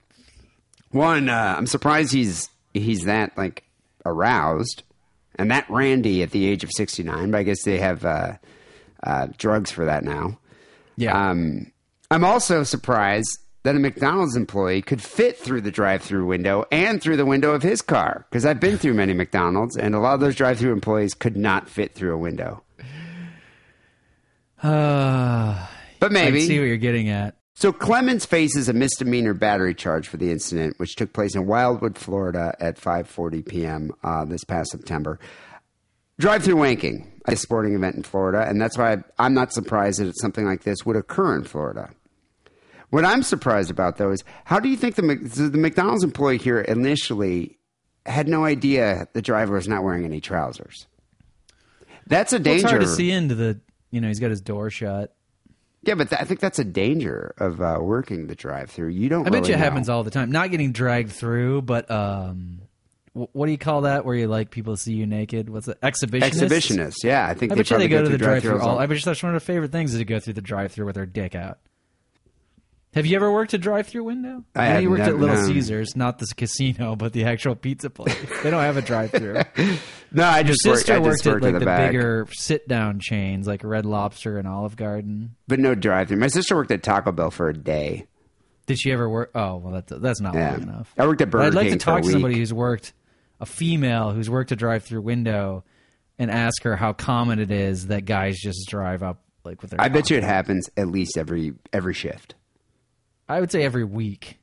One, uh, I'm surprised he's he's that like aroused, and that Randy at the age of 69. But I guess they have uh, uh, drugs for that now. Yeah. Um, I'm also surprised that a McDonald's employee could fit through the drive-through window and through the window of his car. Because I've been through many McDonald's, and a lot of those drive-through employees could not fit through a window. (sighs) Uh, But I maybe see what you're getting at. So Clemens faces a misdemeanor battery charge for the incident, which took place in Wildwood, Florida, at 5:40 p.m. Uh, this past September. Drive-through wanking. a sporting event in Florida, and that's why I'm not surprised that something like this would occur in Florida. What I'm surprised about, though, is how do you think the, the McDonald's employee here initially had no idea the driver was not wearing any trousers? That's a Well, danger. it's hard to see into the. You know, he's got his door shut. Yeah, but th- I think that's a danger of uh, working the drive-through. You don't. I bet really you it know. happens all the time. Not getting dragged through, but um, wh- what do you call that? Where you like people to see you naked? What's it? Exhibitionist. Exhibitionist. yeah. I think I they bet you probably they go to the drive-through. All, I bet you that's one of their favorite things is to go through the drive-through with their dick out. Have you ever worked a drive-through window? I know have you worked never- at Little no. Caesars, not this casino, (laughs) but the actual pizza place. they don't have a drive-through. (laughs) No, I Your just worked, sister I worked just at worked like the, the bigger sit-down chains, like Red Lobster and Olive Garden. but no drive-through. My sister worked at Taco Bell for a day. Did she ever work? Oh, well, that's that's not Yeah. long enough. I worked at But Burger I'd like King to talk to somebody who's worked, a female who's worked a drive-through window, and ask her how common it is that guys just drive up like with their. I bet you it happens at least every every shift. I would say every week.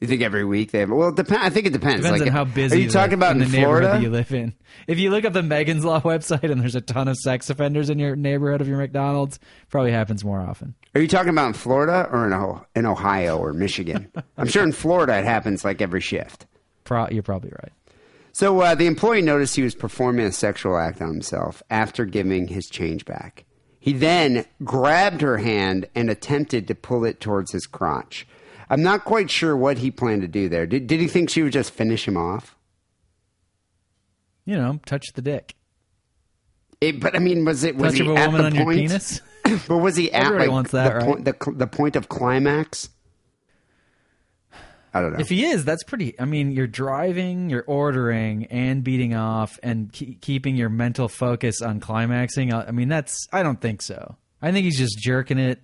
You think every week they have? Well, it depend, I think it depends. Depends like, on how busy. Are you talking about in in, the neighborhood Florida? that you live in? If you look up the Megan's Law (laughs) website and there's a ton of sex offenders in your neighborhood of your McDonald's, probably happens more often. Are you talking about in Florida or in, in Ohio or Michigan? (laughs) I'm sure in Florida it happens like every shift. Pro- you're probably right. So uh, the employee noticed he was performing a sexual act on himself after giving his change back. He then grabbed her hand and attempted to pull it towards his crotch. I'm not quite sure what he planned to do there. Did, did he think she would just finish him off? You know, touch the dick. It, but I mean, was it was Touch he a at woman the on your point? penis. (laughs) But was he at Everybody like wants that, the right? point the, the point of climax? I don't know. If he is, that's pretty. I mean, you're driving, you're ordering, and beating off, and ke- keeping your mental focus on climaxing. I I mean, that's. I don't think so. I think he's just jerking it,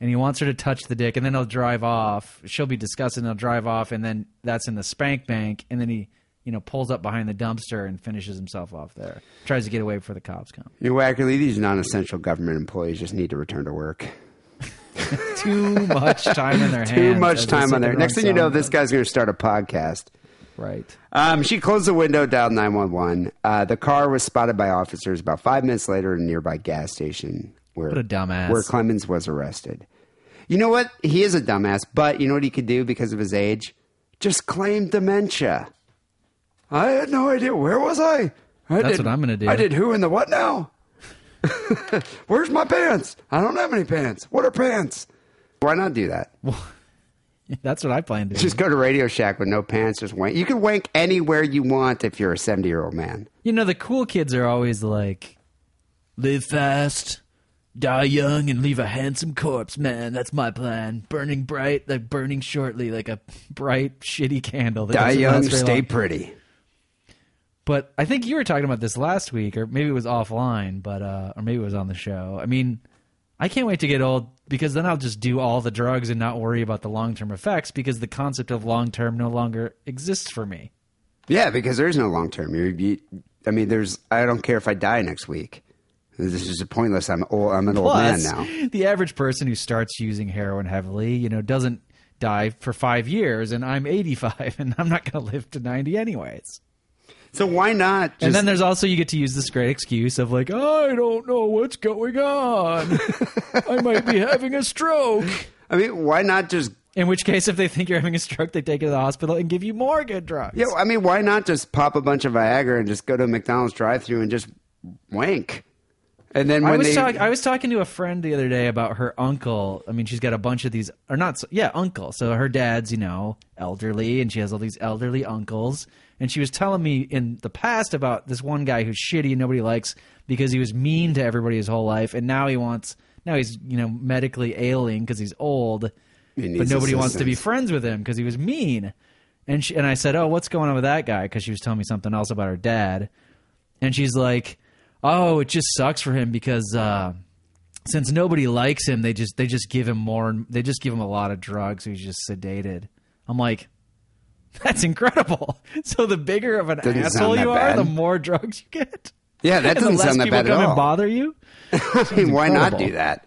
and he wants her to touch the dick, and then he'll drive off. She'll be disgusted, and he'll drive off, and then that's in the spank bank, and then he, you know, pulls up behind the dumpster and finishes himself off there. Tries to get away before the cops come. you know, Wackerly, these non-essential government employees just need to return to work. Too much time in their hands. (laughs) Too much time on there. (laughs) Next thing you know, this guy's going to start a podcast. right. Um, she closed the window, dialed 911. Uh, the car was spotted by officers about five minutes later at a nearby gas station where, What a dumbass. where Clemens was arrested. You know what? He is a dumbass, but you know what he could do because of his age? Just claim dementia. I had no idea. Where was I? I That's did- what I'm gonna do. I did who and the what now? (laughs) Where's my pants? I don't have any pants. What are pants? Why not do that? (laughs) That's what I plan to do. Just go to Radio Shack with no pants, just wank. You can wank anywhere you want if you're a 70 year old man. You know, the cool kids are always like, live fast, die young, and leave a handsome corpse, man. That's my plan. Burning bright, like burning shortly, like a bright, shitty candle. That Die young, stay long. pretty. But I think you were talking about this last week, or maybe it was offline, but uh, or maybe it was on the show. I mean, I can't wait to get old because then I'll just do all the drugs and not worry about the long term effects because the concept of long term no longer exists for me. Yeah, because there's no long term. I mean, there's. I don't care if I die next week. This is a pointless. I'm old. I'm an old man now. the average person who starts using heroin heavily, you know, doesn't die for five years, and I'm 85, (laughs) and I'm not going to live to 90 anyways. So why not? Just, and then there's also you get to use this great excuse of like, I don't know what's going on. I might be having a stroke. (laughs) I mean, why not just? In which case, if they think you're having a stroke, they take you to the hospital and give you more good drugs. Yeah, I mean, why not just pop a bunch of Viagra and just go to a McDonald's drive-through and just wank? And then when I was they, talk- I was talking to a friend the other day about her uncle. I mean, she's got a bunch of these, or not? Yeah, uncle. So her dad's, you know, elderly, and she has all these elderly uncles. And she was telling me in the past about this one guy who's shitty and nobody likes because he was mean to everybody his whole life, and now he wants. Now he's you know medically ailing because he's old, He but nobody wants to be friends with him because he was mean. And she, and I said, "Oh, what's going on with that guy?" Because she was telling me something else about her dad, and she's like, "Oh, it just sucks for him because uh, since nobody likes him, they just they just give him more. They just give him a lot of drugs. So he's just sedated." I'm like, (laughs) "That's incredible." So the bigger of an Doesn't asshole you are, bad. the more drugs you get. yeah, that (laughs) doesn't sound that bad people bad come and bother you. (laughs) I mean, why not do that?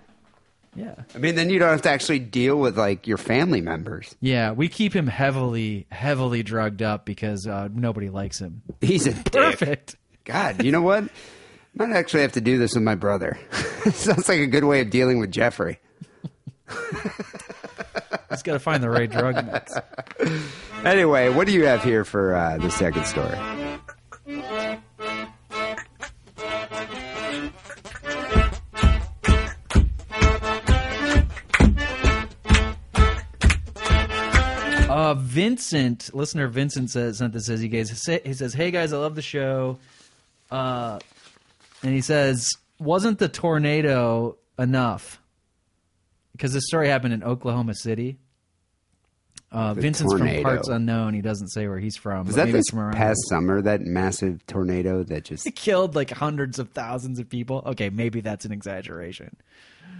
Yeah. I mean, then you don't have to actually deal with like your family members. Yeah, we keep him heavily, heavily drugged up because uh, nobody likes him. He's a. Perfect. God, you know what? I might actually have to do this with my brother. Sounds like a good way of dealing with Jeffrey. Just got to find the right drug mix. (laughs) Anyway, what do you have here for uh, the second story? Uh, Vincent, listener Vincent says sent this says he guys he says, "Hey guys, I love the show." Uh, and he says, "Wasn't the tornado enough?" Because this story happened in Oklahoma City. Uh, Vincent's from parts unknown. He doesn't say where he's from. Was that this from past summer, that massive tornado that just. It killed like hundreds of thousands of people. Okay, maybe that's an exaggeration,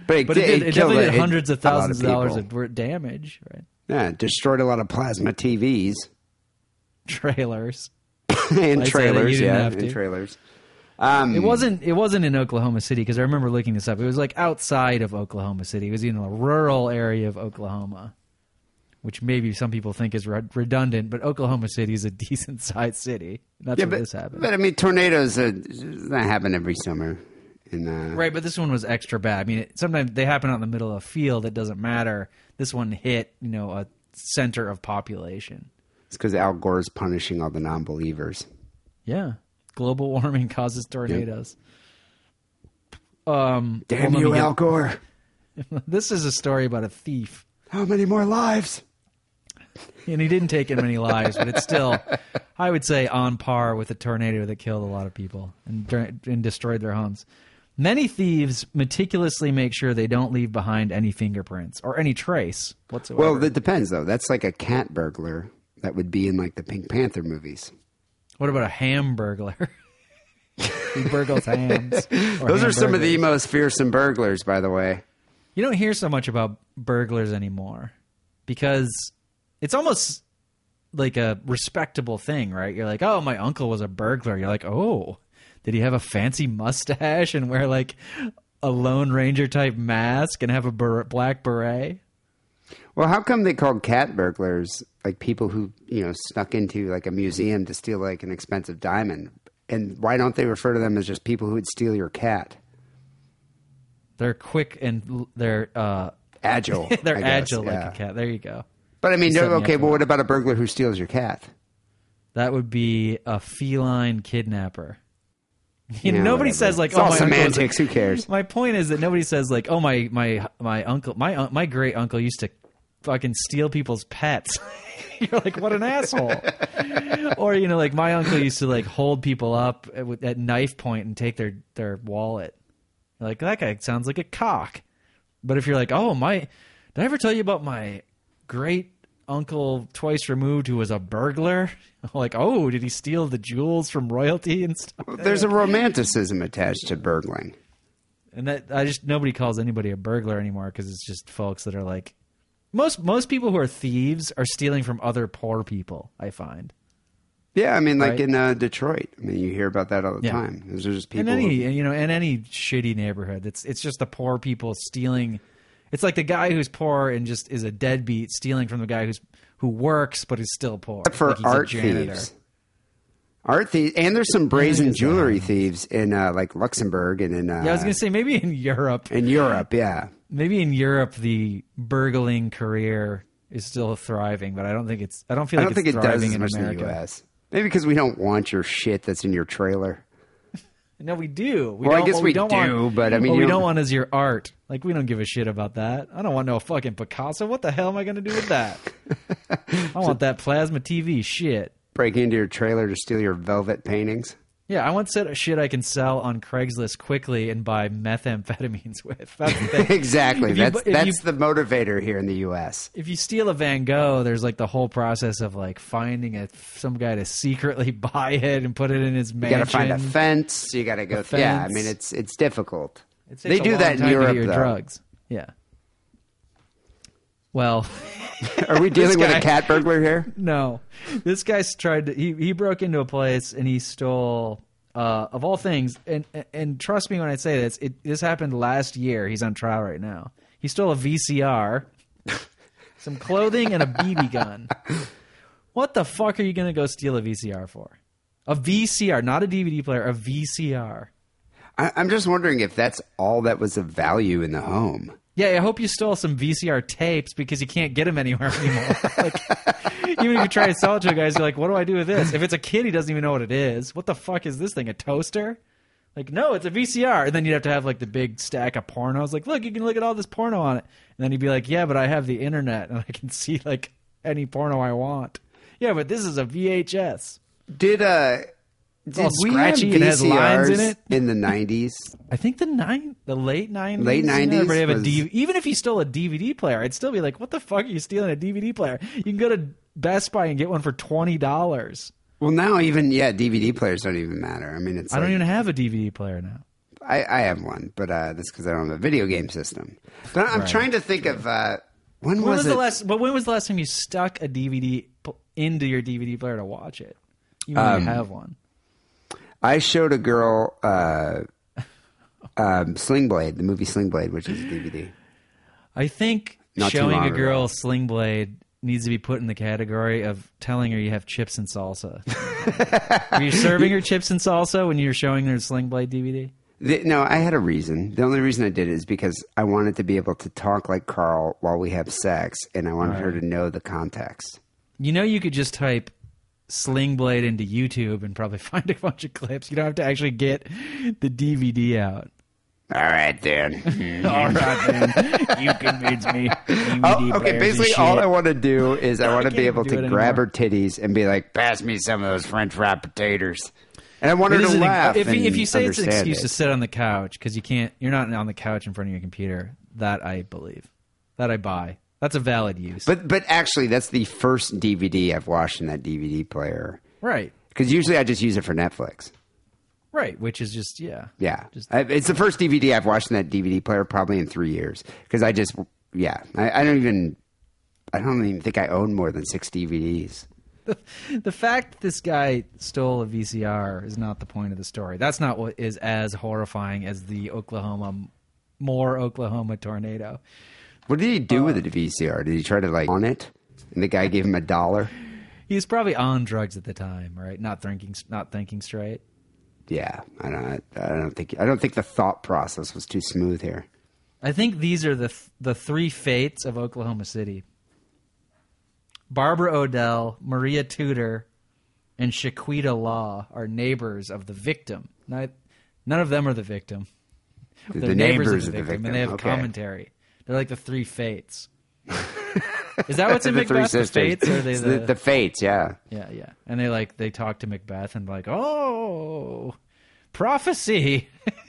But it, but it, did, it, killed definitely did hundreds of thousands of, dollars of damage. Right, Yeah, destroyed a lot of plasma TVs (laughs) trailers. and say that you trailers. Yeah, and trailers. Um, It wasn't. It wasn't in Oklahoma City because I remember looking this up. It was like outside of Oklahoma City. It was in a rural area of Oklahoma, which maybe some people think is re- redundant. But Oklahoma City is a (laughs) decent sized city. That's Yeah, where but, this happened. but I mean, tornadoes uh, that happen every summer. In uh, right, but this one was extra bad. I mean, it, sometimes they happen out in the middle of a field. It doesn't matter. This one hit, you know, a center of population. it's because Al Gore's punishing all the non-believers. Yeah, global (laughs) warming causes tornadoes. Um, Damn well, you, get- Al Gore! (laughs) This is a story about a thief. How many more lives? and he didn't take in many lives, but it's still, (laughs) I would say, on par with a tornado that killed a lot of people and, and destroyed their homes. Many thieves meticulously make sure they don't leave behind any fingerprints or any trace whatsoever. Well, that depends though. That's like a cat burglar that would be in like the Pink Panther movies. What about a ham burglar? (laughs) he burgles hams. (laughs) or Those are some of the most fearsome burglars, by the way. You don't hear so much about burglars anymore because it's almost like a respectable thing, right? You're like, oh, my uncle was a burglar. You're like, oh, did he have a fancy mustache and wear like a Lone Ranger type mask and have a ber- black beret? Well, how come they called cat burglars like people who you know snuck into like a museum to steal like an expensive diamond? And why don't they refer to them as just people who would steal your cat? They're quick and they're uh, Agile. (laughs) they're I guess, agile like yeah. a cat. There you go. But I mean, up okay. Well, what about a burglar who steals your cat? That would be a feline kidnapper. (laughs) You know, nobody whatever. says like, It's "Oh, all my semantics. Who cares? (laughs) My point is that nobody says like, "Oh, my my my uncle, my uh, my great uncle used to fucking steal people's pets." (laughs) You're like, "What an asshole!" or you know, like my uncle used to like hold people up at, at knife point and take their their wallet. You're like that guy sounds like a cock. But if you're like, "Oh, my," did I ever tell you about my great uncle twice removed who was a burglar? (laughs) like, oh, did he steal the jewels from royalty and stuff? There's a romanticism attached to burgling. And that I just nobody calls anybody a burglar anymore because it's just folks that are like most most people who are thieves are stealing from other poor people. I find Yeah, I mean, like Right. in uh, Detroit. I mean, you hear about that all the Yeah. time. Those are just in people. any who- you know in any shitty neighborhood, it's it's just the poor people stealing. It's like the guy who's poor and just is a deadbeat stealing from the guy who's who works but is still poor. Except for Like art thieves. Art thieves, and there's some brazen that? jewelry thieves in uh, like Luxembourg and in uh, Yeah, I was gonna say maybe in Europe, in Europe. Yeah, maybe in Europe the burgling career is still thriving, but I don't think it's. I don't feel I don't think it does as in much in the U.S. Maybe because we don't want your shit that's in your trailer. No, we do. We Well, I guess what we don't do, want, but I mean, what you we don't- don't want is your art. Like we don't give a shit about that. I don't want no fucking Picasso. What the hell am I going to do with that? (laughs) I want that plasma TV shit. Break into your trailer to steal your velvet paintings. Yeah, I want set shit I can sell on Craigslist quickly and buy methamphetamines (laughs) with. That's the thing. exactly. You that's that's you- the motivator here in the U.S. if you steal a Van Gogh, there's like the whole process of like finding a some guy to secretly (laughs) buy it and put it in his mansion. You got to find a fence. You got to go. A Yeah, I mean, it's it's difficult. It They do that in time to get Europe, drugs. Yeah. Well, (laughs) Are we dealing with a cat burglar here? (laughs) No, this guy's tried to. He he broke into a place and he stole. Uh, of all things, and and trust me when I say this, it this happened last year. He's on trial right now. He stole a VCR, (laughs) some clothing, and a BB gun. What the fuck are you gonna go steal a VCR for? A VCR, not a DVD player, a VCR. I, I'm just wondering if that's all that was of value in the home. Yeah, I hope you stole some VCR tapes because you can't get them anywhere anymore. (laughs) like, even if you try to sell it to a guy, you're like, "What do I do with this?" If it's a kid, he doesn't even know what it is. What the fuck is this thing? A toaster? Like, no, it's a VCR. And then you'd have to have like the big stack of pornos. Like, look, you can look at all this porno on it. And then he'd be like, "Yeah, but I have the internet and I can see like any porno I want." Yeah, but this is a VHS. Did uh did all we have scratchy and has lines in VCRs it? in the 90s? (laughs) I think the nine, the late nineties, Late 90s Everybody have was- D- even if you stole a DVD player, I'd still be like, "What the fuck are you stealing a DVD player? You can go to Best Buy and get one for twenty dollars." Well, now even yeah, DVD players don't even matter. I mean, it's I don't even have a DVD player now. I, I have one, but uh, that's because I don't have a video game system. But I'm trying to think of uh, when, When was, was, it? the last? But when was the last time you stuck a DVD into your DVD player to watch it? You Um, don't have one. I showed a girl uh, (laughs) um, Sling Blade, the movie Sling Blade, which is a DVD. I think Not showing a ago. girl Sling Blade needs to be put in the category of telling her you have chips and salsa. (laughs) Were you serving her chips and salsa when you were showing her Sling Blade DVD? The, no, I had a reason. The only reason I did it is because I wanted to be able to talk like Carl while we have sex, and I wanted her to know the context. You know, you could just type Sling Blade into YouTube and probably (laughs) find a bunch of clips. You don't have to actually get the DVD out. All right, then. (laughs) All right, then. You convinced me. Oh, okay, basically, all. I want to do is I want to be able to grab anymore. her titties and be like, "Pass me some of those French fried potatoes," and I want It her to laugh. if, if you say it's an excuse it. to sit on the couch because you can't, you're not on the couch in front of your computer. That I believe. That I buy. That's a valid use. But but actually, that's the first DVD I've watched in that DVD player. right, Because usually I just use it for Netflix. right. Which is just yeah, Yeah, Just- I, it's the first DVD I've watched in that DVD player probably in three years. Because I just yeah, I, I don't even I don't even think I own more than six DVDs. the fact that this guy stole a VCR is not the point of the story. That's not what is as horrifying as the Oklahoma, more Oklahoma tornado. What did he do Uh, with the VCR? Did he try to like on it? And the guy gave him a dollar. He was probably on drugs at the time, right? Not thinking, not thinking straight. Yeah, I don't. I don't think. I don't think the thought process was too smooth here. I think these are the th- the three fates of Oklahoma City. Barbara Odell, Maria Tudor, and Shaquita Law are neighbors of the victim. Not, none of them are the victim. The, They're the neighbors, neighbors of the victim, and they have okay. commentary. They're like the three fates. (laughs) Is that what's in the three Macbeth? The fates? Or are they the, the, the fates, yeah. yeah, yeah. And they like they talk to Macbeth and like, oh, prophecy. (laughs)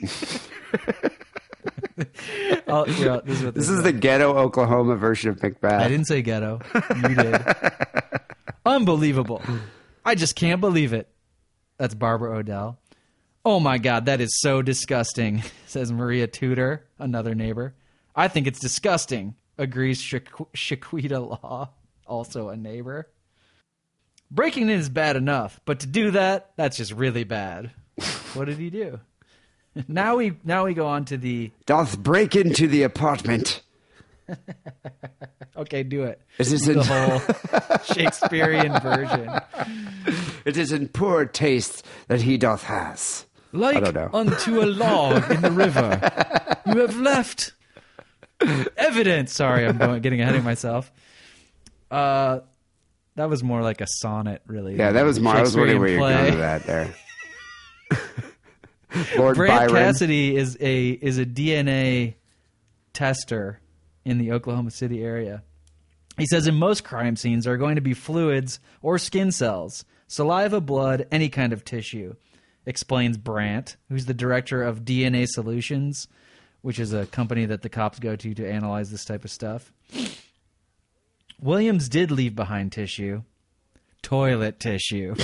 oh, yeah, this is what This is the ghetto Oklahoma version of Macbeth. I didn't say ghetto. You did. (laughs) Unbelievable. I just can't believe it. That's Barbara Odell. Oh my God, that is so disgusting, says Maria Tudor, another neighbor. I think it's disgusting, agrees Shaqu- Shaquita Law, also a neighbor. Breaking in is bad enough, but to do that, that's just really bad. what did he do? (laughs) now we now we go on to the Doth break into the apartment. (laughs) okay, do it. Is this the in- whole (laughs) Shakespearean version. It is in poor taste that he doth has. Like unto a log in the river, you have left (laughs) evidence. Sorry, I'm going, getting ahead of myself. Uh, that was more like a sonnet, really. Yeah, that was more. I was wondering where you're going with that there. (laughs) Lord Brant Byron. Cassidy is a is a DNA tester in the Oklahoma City area. He says in most crime scenes there are going to be fluids or skin cells, saliva, blood, any kind of tissue. Explains Brandt, who's the director of DNA Solutions, which is a company that the cops go to to analyze this type of stuff. Williams did leave behind tissue, toilet tissue,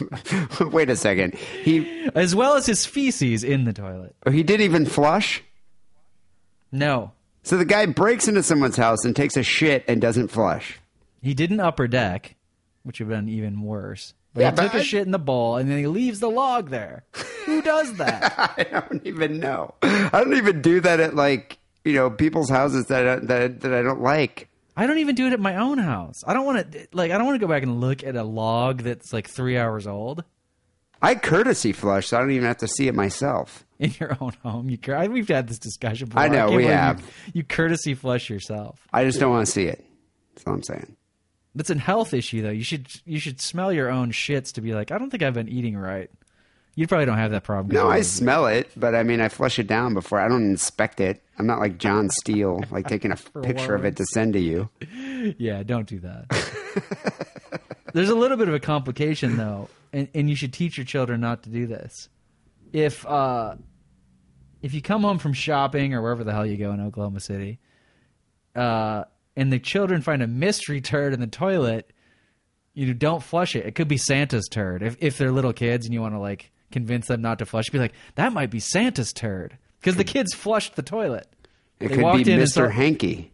(laughs) Wait a second. He as well as his feces in the toilet. Oh, he did even flush. No, So the guy breaks into someone's house and takes a shit and doesn't flush. He didn't upper deck, which would have been even worse. But Yeah, he took a I- shit in the bowl and then he leaves the log there. Who does (laughs) that? I don't even know. I don't even do that at like you know people's houses that I, that that I don't like. I don't even do it at my own house. I don't want to like. I don't want to go back and look at a log that's like three hours old. I courtesy flush, so I don't even have to see it myself. in your own home. You cur- we've had this discussion. Before. I know, can't we believe you- have. You, courtesy flush yourself. I just don't want to see it. That's all I'm saying. That's a health issue, though. You should you should smell your own shits to be like, I don't think I've been eating right. You probably don't have that problem. No, I smell it, but I mean, I flush it down before. I don't inspect it. I'm not like John Steele, like taking a (laughs) picture of it to send to you. (laughs) Yeah, don't do that. There's a little bit of a complication though, and, and you should teach your children not to do this. If uh, if you come home from shopping or wherever the hell you go in Oklahoma City, uh, and the children find a mystery turd in the toilet, you don't flush it. It could be Santa's turd. If if they're little kids and you want to like convince them not to flush, be like, that might be Santa's turd because the kids flushed the toilet. It They could be in Mr. Hanky.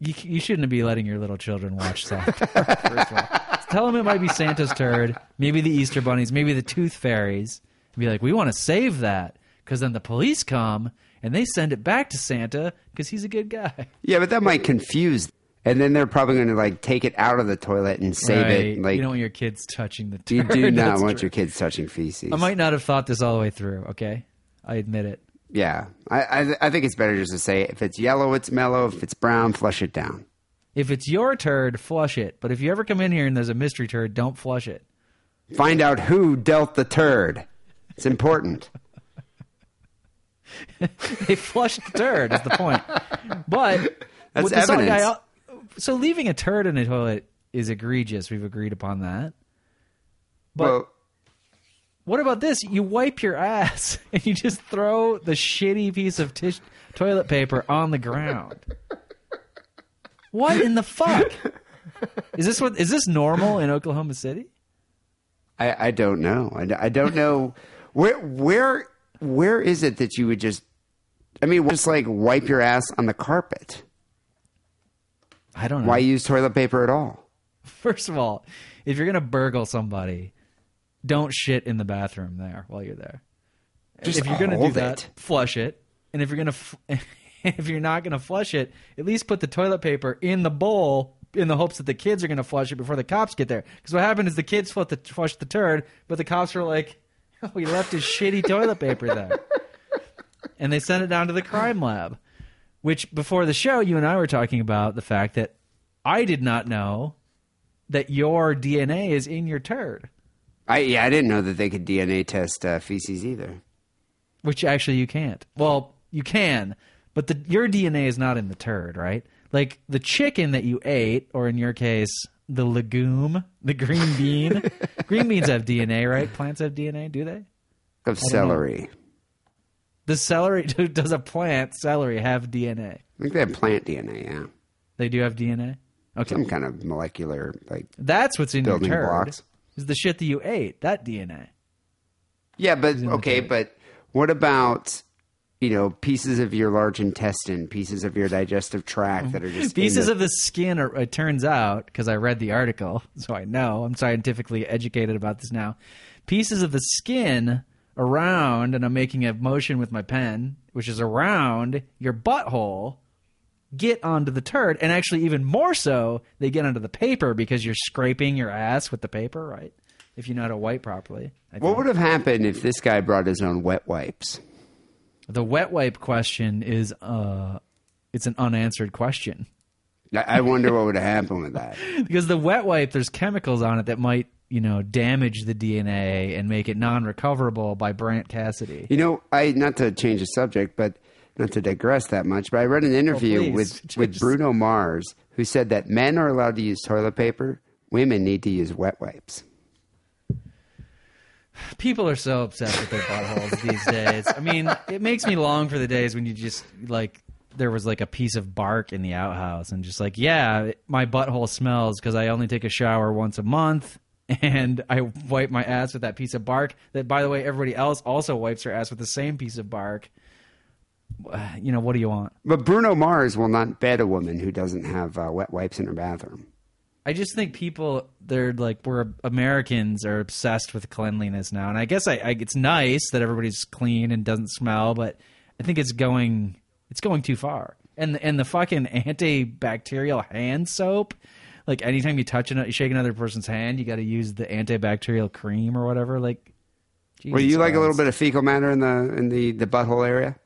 You, you shouldn't be letting your little children watch (laughs) South Park. First of all, tell them it might be Santa's turd, maybe the Easter bunnies, maybe the Tooth Fairies, and be like, we want to save that because then the police come and they send it back to Santa because he's a good guy. Yeah, but that might confuse. And then they're probably going to like take it out of the toilet and save it. Like you don't want your kids touching the turd. you do (laughs) not want true. your kids touching feces. I might not have thought this all the way through. Okay, I admit it. yeah, I, I I think it's better just to say if it's yellow, it's mellow. If it's brown, flush it down. If it's your turd, flush it. But if you ever come in here and there's a mystery turd, don't flush it. Find out who dealt the turd. It's important. (laughs) they flushed the turd is the point. But That's evidence. guy- so leaving a turd in a toilet is egregious. We've agreed upon that. But well, what about this? You wipe your ass (laughs) and you just throw the shitty piece of tish- toilet paper on the ground. What in the fuck? Is this what is this normal in Oklahoma City? I, I don't know. I, I don't know where where where is it that you would just I mean just like wipe your ass on the carpet. I don't know. Why use toilet paper at all? First of all, if you're gonna burgle somebody, don't shit in the bathroom there while you're there. Just if you're gonna do hold that, it. flush it. And if you're gonna, f- (laughs) if you're not gonna flush it, at least put the toilet paper in the bowl in the hopes that the kids are gonna flush it before the cops get there. Because what happened is the kids flushed the, flushed the turd, but the cops were like, (laughs) "Oh, he left his shitty toilet paper there," and they sent it down to the crime lab. Which before the show, you and I were talking about the fact that I did not know that your DNA is in your turd, I yeah, I didn't know that they could DNA test uh, feces either. which actually you can't. Well, you can, but the, your DNA is not in the turd, right? Like the chicken that you ate, or in your case, the legume, the green bean. (laughs) green beans have DNA, right? Plants have DNA, do they? Of celery. The celery (laughs) does a plant celery have DNA? I think they have plant DNA, yeah. They do have DNA. Okay, Some kind of molecular like that's what's in your turd. blocks. Is the shit that you ate that DNA? Yeah, but okay, but what about you know pieces of your large intestine, pieces of your digestive tract that are just Pieces the- of the skin, are, it turns out, because I read the article, so I know, I'm scientifically educated about this now. Pieces of the skin around, and I'm making a motion with my pen, which is around your butthole, get onto the turd. And actually, even more so, they get onto the paper because you're scraping your ass with the paper, right? If you know how to wipe properly. What would have happened if this guy brought his own wet wipes? The wet wipe question is uh, it's an unanswered question. I wonder what would have happened with that. (laughs) because the wet wipe there's chemicals on it that might you know damage the dna and make it non-recoverable by brant cassidy You know, I not to change the subject, but not to digress that much, but I read an interview please. with with Bruno Mars who said that men are allowed to use toilet paper, women need to use wet wipes. People are so obsessed with their buttholes these days. I mean it makes me long for the days when you just like there was like a piece of bark in the outhouse and just like yeah my butthole smells because i only take a shower once a month and i wipe my ass with that piece of bark that by the way everybody else also wipes their ass with the same piece of bark. You know what do you want? But Bruno Mars will not bed a woman who doesn't have uh, wet wipes in her bathroom. I just think people they're like we're Americans are obsessed with cleanliness now, and I guess I, I it's nice that everybody's clean and doesn't smell, but I think it's going it's going too far. And and the fucking antibacterial hand soap, like anytime you touch another, you shake another person's hand, you got to use the antibacterial cream or whatever. Like, Well, you Jesus like a little bit of fecal matter in the in the the butthole area?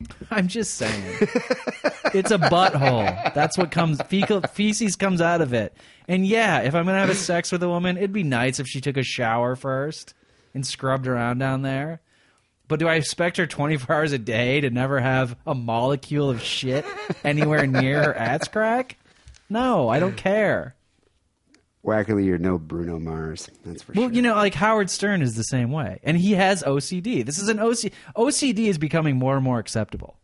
(laughs) I'm just saying, it's a butthole. That's what comes fecal feces comes out of it. And yeah, if I'm gonna have a sex with a woman, it'd be nice if she took a shower first and scrubbed around down there. But do I expect her 24 hours a day to never have a molecule of shit anywhere near her ass crack? No, I don't care. Wackerly, you're no Bruno Mars. That's for Well, sure. you know, like Howard Stern is the same way, and he has OCD. This is an OC. OCD is becoming more and more acceptable.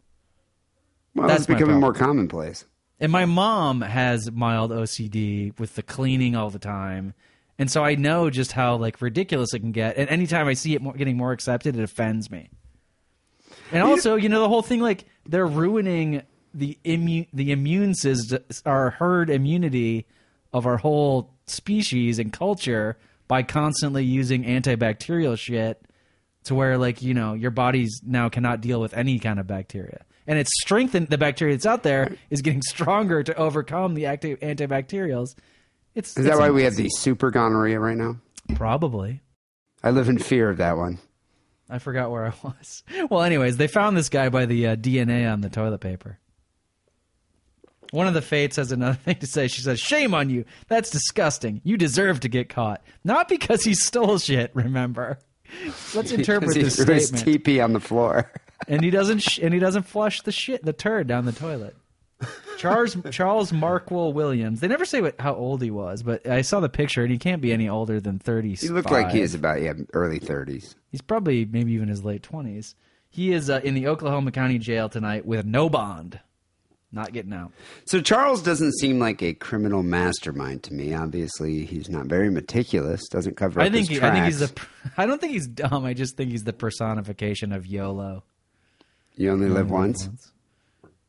well, that's it's becoming more commonplace. And my mom has mild OCD with the cleaning all the time. And so I know just how like ridiculous it can get. And anytime I see it more, getting more accepted, it offends me. And also, you know, the whole thing like they're ruining the immune the immune system, our herd immunity of our whole species and culture by constantly using antibacterial shit to where like you know your body's now cannot deal with any kind of bacteria. And it's strengthened the bacteria that's out there is getting (laughs) stronger to overcome the active antibacterials. It's Is that why we have the super gonorrhea right now? probably. I live in fear of that one. i forgot where i (laughs) was. Well anyways they found this guy by the uh, dna on the toilet paper one of the fates has another (laughs) thing to say. She says, Shame on you. That's disgusting. You deserve to get caught. Not because he stole shit, remember. Let's (laughs) interpret this threw his statement. TP on the floor. (laughs) and he doesn't sh- and he doesn't flush the shit the turd down the toilet. Charles Charles Markwell Williams. They never say what how old he was, but I saw the picture and he can't be any older than thirty. He looked like he is about yeah early thirties. He's probably maybe even his late twenties. He is uh, in the Oklahoma County Jail tonight with no bond, not getting out. So Charles doesn't seem like a criminal mastermind to me. Obviously, he's not very meticulous. Doesn't cover. I up think he, I think he's the. (laughs) I don't think he's dumb. I just think he's the personification of YOLO. You only live once.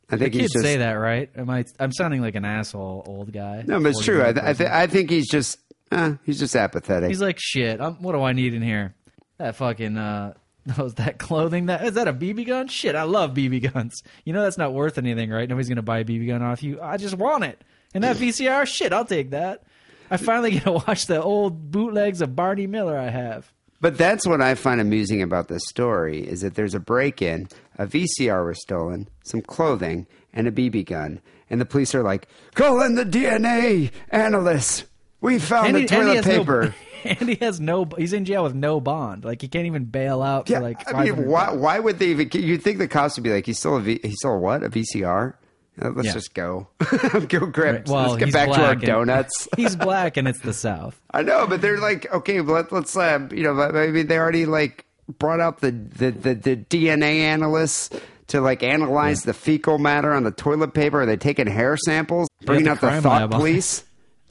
I think he's just say that, right? Am I? I'm sounding like an asshole, old guy. no, but it's true. I, 40-year-old th- I, th- I think he's just uh, he's just apathetic. He's like, shit. I'm, what do I need in here? That fucking uh, (laughs) those that clothing. That is that a BB gun? Shit, I love BB guns. You know that's not worth anything, right? Nobody's gonna buy a BB gun off you. I just want it. And that VCR, shit, I'll take that. I finally get to watch the old bootlegs of Barney Miller I have. But that's what I find amusing about this story is that there's a break-in, a VCR was stolen, some clothing, and a BB gun, and the police are like, "Call in the DNA analysts. We found the toilet has paper." No, (laughs) and he has no. He's in jail with no bond. Like he can't even bail out yeah, for like. I mean, 500 why, why would they even? You'd think the cops would be like, "He's still a v, he's still a what? A VCR? Let's Yeah. just go, (laughs) go grab. Well, let's get back to our and- donuts." (laughs) he's black and it's the South. I know, but they're like, okay, let, let's, uh, you know, maybe they already like brought out the the, the, the DNA analysts to like analyze the fecal matter on the toilet paper. Are they taking hair samples, bringing out the thought lab on it. police?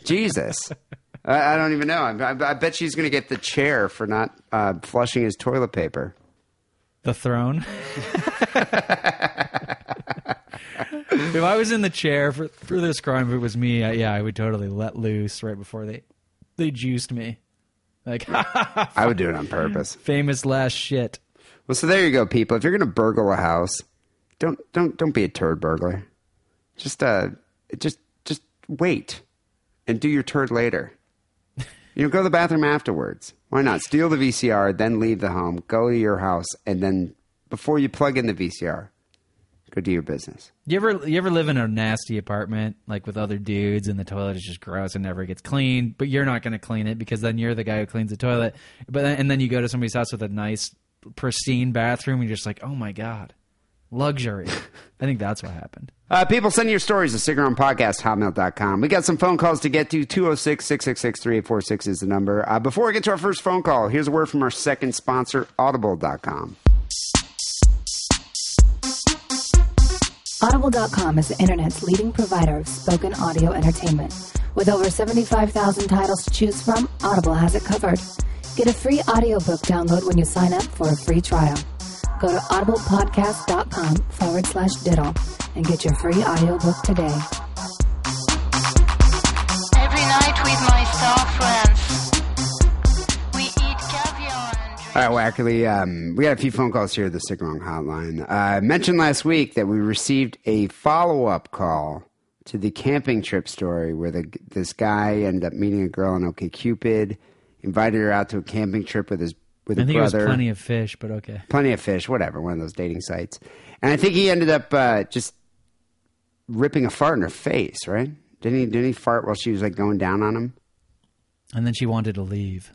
Jesus. I, I don't even know. I, I, I bet she's going to get the chair for not uh, flushing his toilet paper. The throne. if I was in the chair for for this crime, if it was me, I, yeah, I would totally let loose right before they they juiced me. Like (laughs) I would do it on purpose. famous last shit. Well, so there you go, people. If you're going to burgle a house, don't don't don't be a turd burglar. Just uh, just just wait and do your turd later. You go to the bathroom afterwards. Why not steal the VCR, then leave the home, go to your house, and then before you plug in the VCR, go do your business. You ever you ever live in a nasty apartment like with other dudes and the toilet is just gross and never gets cleaned, but you're not going to clean it because then you're the guy who cleans the toilet. But then, and then you go to somebody's house with a nice pristine bathroom and you're just like, "Oh my god. Luxury." I think that's what happened. Uh, people, send your stories to sickandwrongpodcast hotmail.com. We got some phone calls to get to. 206 666 3846 is the number. Uh, before we get to our first phone call, here's a word from our second sponsor, audible.com. Audible.com is the internet's leading provider of spoken audio entertainment. With over 75,000 titles to choose from, Audible has it covered. Get a free audiobook download when you sign up for a free trial. Go to audiblepodcast.com forward slash diddle and get your free audiobook today. Every night with my star friends, we eat caviar and drink. All right, Wackerly, um, we got a few phone calls here at the Sick Wrong Hotline. Uh, I mentioned last week that we received a follow up call to the camping trip story where the this guy ended up meeting a girl on OkCupid, invited her out to a camping trip with his with I his think it was plenty of fish, but okay. Plenty of fish, whatever, one of those dating sites. And I think he ended up uh, just ripping a fart in her face, right? Didn't he? Didn't he fart while she was like going down on him? And then she wanted to leave.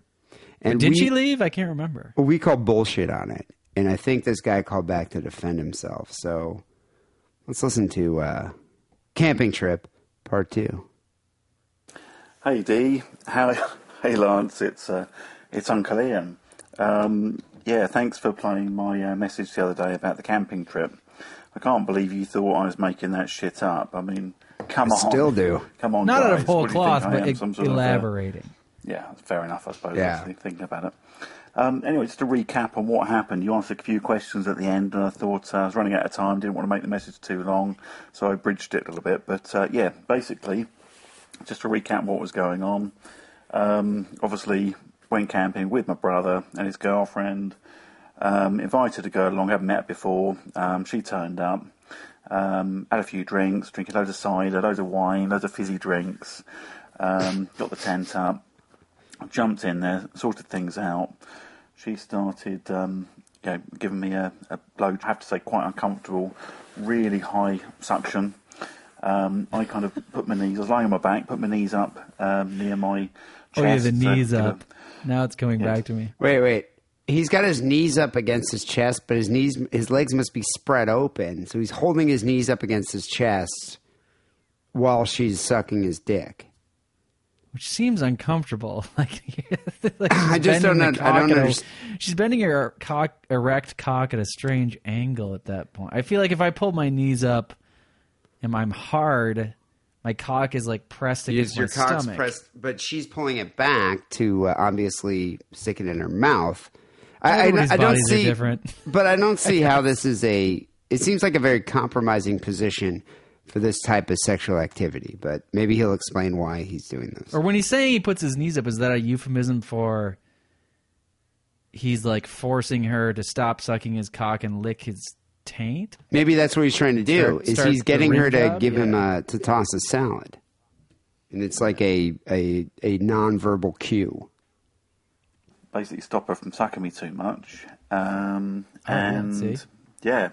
And Did we, she leave? I can't remember. Well, we called bullshit on it, and I think this guy called back to defend himself. So let's listen to uh, Camping Trip Part Two. Hey Dee, how? (laughs) Hey Lance, it's uh, it's Uncle Ian. Um, yeah, thanks for playing my uh, message the other day about the camping trip. I can't believe you thought I was making that shit up. I mean, come I on, still do. Come on, Not out of whole What do you think cloth, but am, e- some sort of, uh, elaborating. yeah, fair enough, I suppose. Yeah. actually, thinking about it. Um, anyway, just to recap on what happened, you answered a few questions at the end, and I thought uh, I was running out of time, didn't want to make the message too long, so I bridged it a little bit. But uh, yeah, basically, just to recap what was going on, um, obviously went camping with my brother and his girlfriend. Um, invited to go along, haven't met before. Um, she turned up, um, had a few drinks, drinking loads of cider, loads of wine, loads of fizzy drinks. Um, got the tent up, jumped in there, sorted things out. She started, um, you know, giving me a, a blow. I have to say, quite uncomfortable, really high suction. Um, I kind of put my knees. I was lying on my back, put my knees up um, near my chest. Oh yeah, the knees a- up. Now it's coming back to me. Wait, wait. He's got his knees up against his chest, but his knees, his legs must be spread open. So he's holding his knees up against his chest while she's sucking his dick. Which seems uncomfortable. (laughs) Like, (laughs) like I just don't un- I don't a- She's bending her cock, erect cock at a strange angle at that point. I feel like if I pull my knees up and I'm hard, my cock is like pressed against your my cock's stomach. pressed, but she's pulling it back to uh, obviously stick it in her mouth. I, I, I don't see, different. (laughs) but I don't see how (laughs) this is a. It seems like a very compromising position for this type of sexual activity. But maybe he'll explain why he's doing this. Or when he's saying he puts his knees up, is that a euphemism for he's like forcing her to stop sucking his cock and lick his taint? Maybe that's what he's trying to do. Start- is he's getting her to job? give him Yeah. uh, to toss a salad, and it's like a a a nonverbal cue. basically stop her from sucking me too much. Um, Oh, and see? yeah.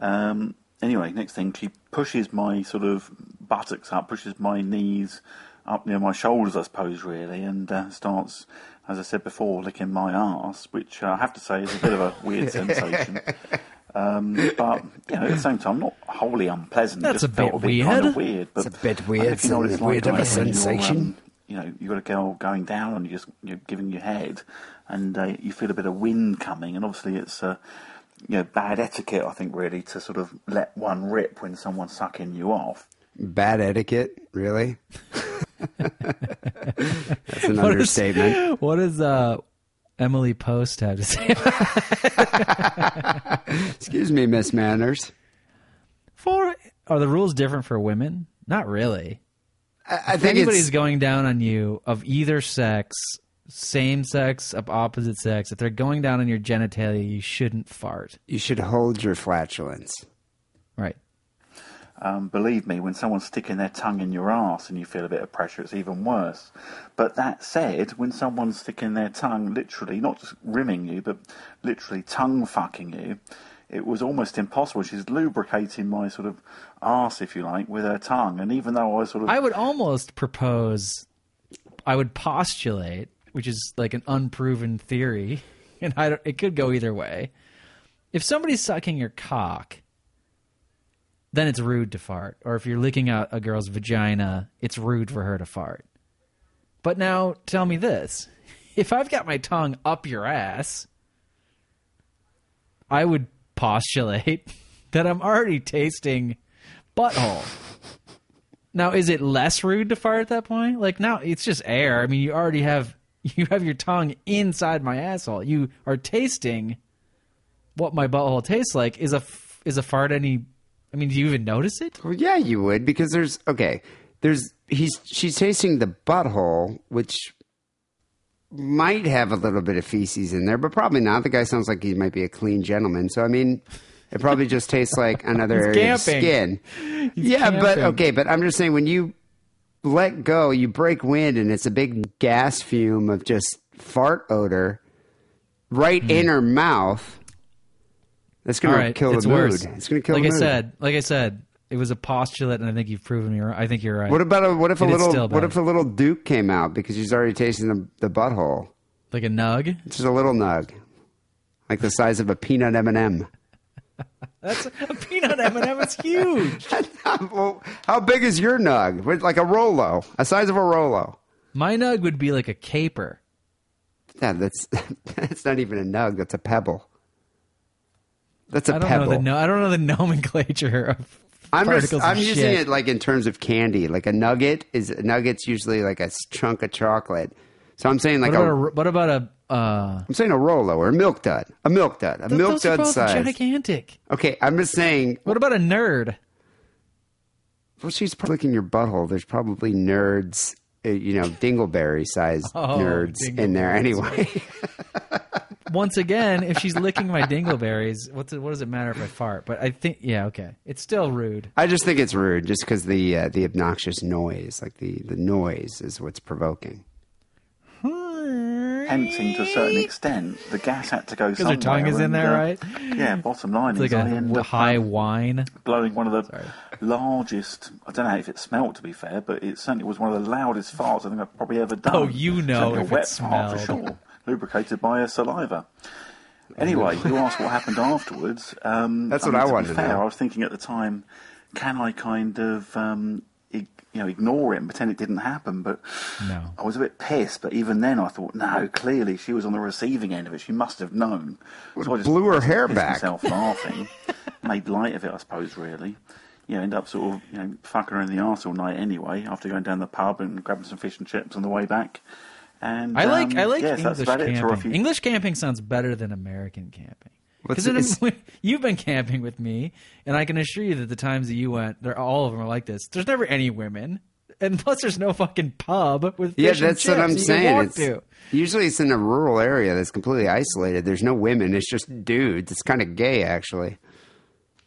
Um, anyway, next thing, she pushes my sort of buttocks up, pushes my knees up near my shoulders, I suppose, really, and uh, starts, as I said before, licking my arse, which uh, I have to say is a bit of a weird (laughs) sensation. Um, but you know, at the same time, not wholly unpleasant. That's just a bit Kind weird. of weird. But It's a bit weird, if you know what it's a like, weird of a guys, when you're, sensation. um, you know, you've got a girl going down and you're just you're giving your head, and uh, you feel a bit of wind coming, and obviously it's uh, you know bad etiquette, I think, really, to sort of let one rip when someone's sucking you off. Bad etiquette, really? (laughs) That's an What is- understatement. What does uh, Emily Post have to say? (laughs) Excuse me, Miss Manners. for are the rules different for women? Not really. I, I If think anybody's going down on you of either sex, same sex, of opposite sex, if they're going down on your genitalia, you shouldn't fart. you should hold your flatulence. Right. Um, believe me, when someone's sticking their tongue in your ass and you feel a bit of pressure, it's even worse. But that said, when someone's sticking their tongue, literally, not just rimming you, but literally tongue fucking you, it was almost impossible. She's lubricating my sort of ass, if you like, with her tongue. And even though I sort of. I would almost propose, I would postulate, which is like an unproven theory, (laughs) and I it could go either way. If somebody's sucking your cock, then it's rude to fart. Or if you're licking out a girl's vagina, it's rude for her to fart. But now tell me this (laughs) if I've got my tongue up your ass, I would postulate (laughs) that I'm already tasting butthole. Now, is it less rude to fart at that point? Like now, it's just air. I mean, you already have (laughs) you have your tongue inside my asshole. You are tasting what my butthole tastes like. Is a is a fart any? I mean, do you even notice it? Well, yeah, you would because there's okay. There's he's she's tasting the butthole, which might have a little bit of feces in there, but probably not. The guy sounds like he might be a clean gentleman. So I mean, It probably just tastes like another (laughs) He's area of camping. skin. yeah, but okay, but I'm just saying when you let go, you break wind, and it's a big gas fume of just fart odor right mm-hmm. in her mouth. That's gonna right, kill it's the mood. worse. It's gonna kill Like the I mood. said, like I said, it was a postulate, and I think you've proven me. right. I think you're right. What about a, what if a And it's little what if a little Duke came out because she's already tasting the, the butthole? like a nug? Just a little nug, like the size of a peanut M and m (laughs) That's a peanut M&M. It's huge. (laughs) Well, how big is your nug? Like a Rolo, a size of a Rolo. My nug would be like a caper. Yeah, that's (laughs) that's not even a nug. That's a pebble. That's a I don't pebble. know the no, I don't know the (laughs) nomenclature of I'm just, particles I'm of using shit. it like in terms of candy. Like a nugget is a nugget's usually like a chunk of chocolate. So I'm saying like What a, about a, what about a uh, I'm saying a Rolo or a milk dud, a milk dud, a milk those are dud both size. gigantic. Okay, I'm just saying. What about a nerd? Well, she's probably licking your butthole. There's probably nerds, you know, dingleberry sized (laughs) Oh, nerds in there anyway. (laughs) Once again, if she's licking my dingleberries, what's it, what does it matter if I fart? But I think yeah, okay, it's still rude. I just think it's rude, just because the uh, the obnoxious noise, like the the noise, is what's provoking. Tempting to a certain extent. The gas had to go Because somewhere. her tongue is in and, there, uh, right? Yeah, bottom line It's like is I end a up, high whine. blowing one of the largest. I don't know if it smelt to be fair, but it certainly was one of the loudest farts I think I've probably ever done. Oh, you know Certainly if a it wet fart for sure, lubricated by a saliva. (laughs) Anyway, you asked what happened afterwards. Um, That's I what mean, I to be wanted to know. I was thinking at the time, can I kind of um, ig- you know ignore it and pretend it didn't happen? But No. I was a bit pissed. But even then, I thought, no, clearly she was on the receiving end of it. She must have known. So I just blew her hair back. Myself (laughs) laughing, made light of it, I suppose. Really, you know, end up sort of you know fucking her in the arse all night anyway. After going down the pub and grabbing some fish and chips on the way back. And I like um, I like yes, English about it. For a camping. few- English camping sounds better than American camping. Because it- (laughs) you've been camping with me, and I can assure you that the times that you went, they're all of them are like this. There's never any women, and plus there's no fucking pub with Yeah, that's what I'm saying. It's, usually it's in a rural area that's completely isolated. There's no women. It's just dudes. It's kind of gay, actually.